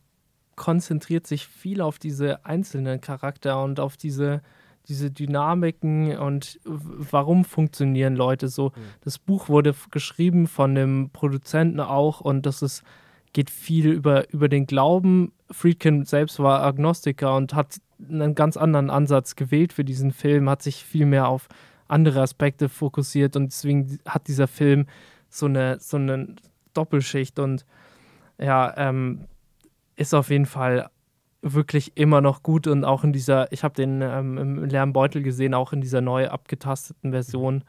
konzentriert sich viel auf diese einzelnen Charakter und auf diese, diese Dynamiken und warum funktionieren Leute so. Mhm. Das Buch wurde geschrieben von dem Produzenten auch und das ist geht viel über, über den Glauben. Friedkin selbst war Agnostiker und hat einen ganz anderen Ansatz gewählt für diesen Film, hat sich viel mehr auf andere Aspekte fokussiert und deswegen hat dieser Film so eine, so eine Doppelschicht und ja, ähm, ist auf jeden Fall wirklich immer noch gut und auch in dieser, ich habe den ähm, im leeren Beutel gesehen, auch in dieser neu abgetasteten Version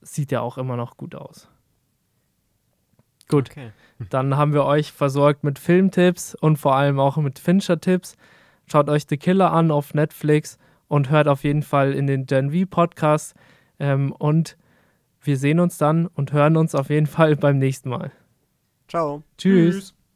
sieht er auch immer noch gut aus. Gut. Okay. Dann haben wir euch versorgt mit Filmtipps und vor allem auch mit Fincher-Tipps. Schaut euch The Killer an auf Netflix und hört auf jeden Fall in den Gen V Podcast. Ähm, und wir sehen uns dann und hören uns auf jeden Fall beim nächsten Mal. Ciao. Tschüss. Tschüss.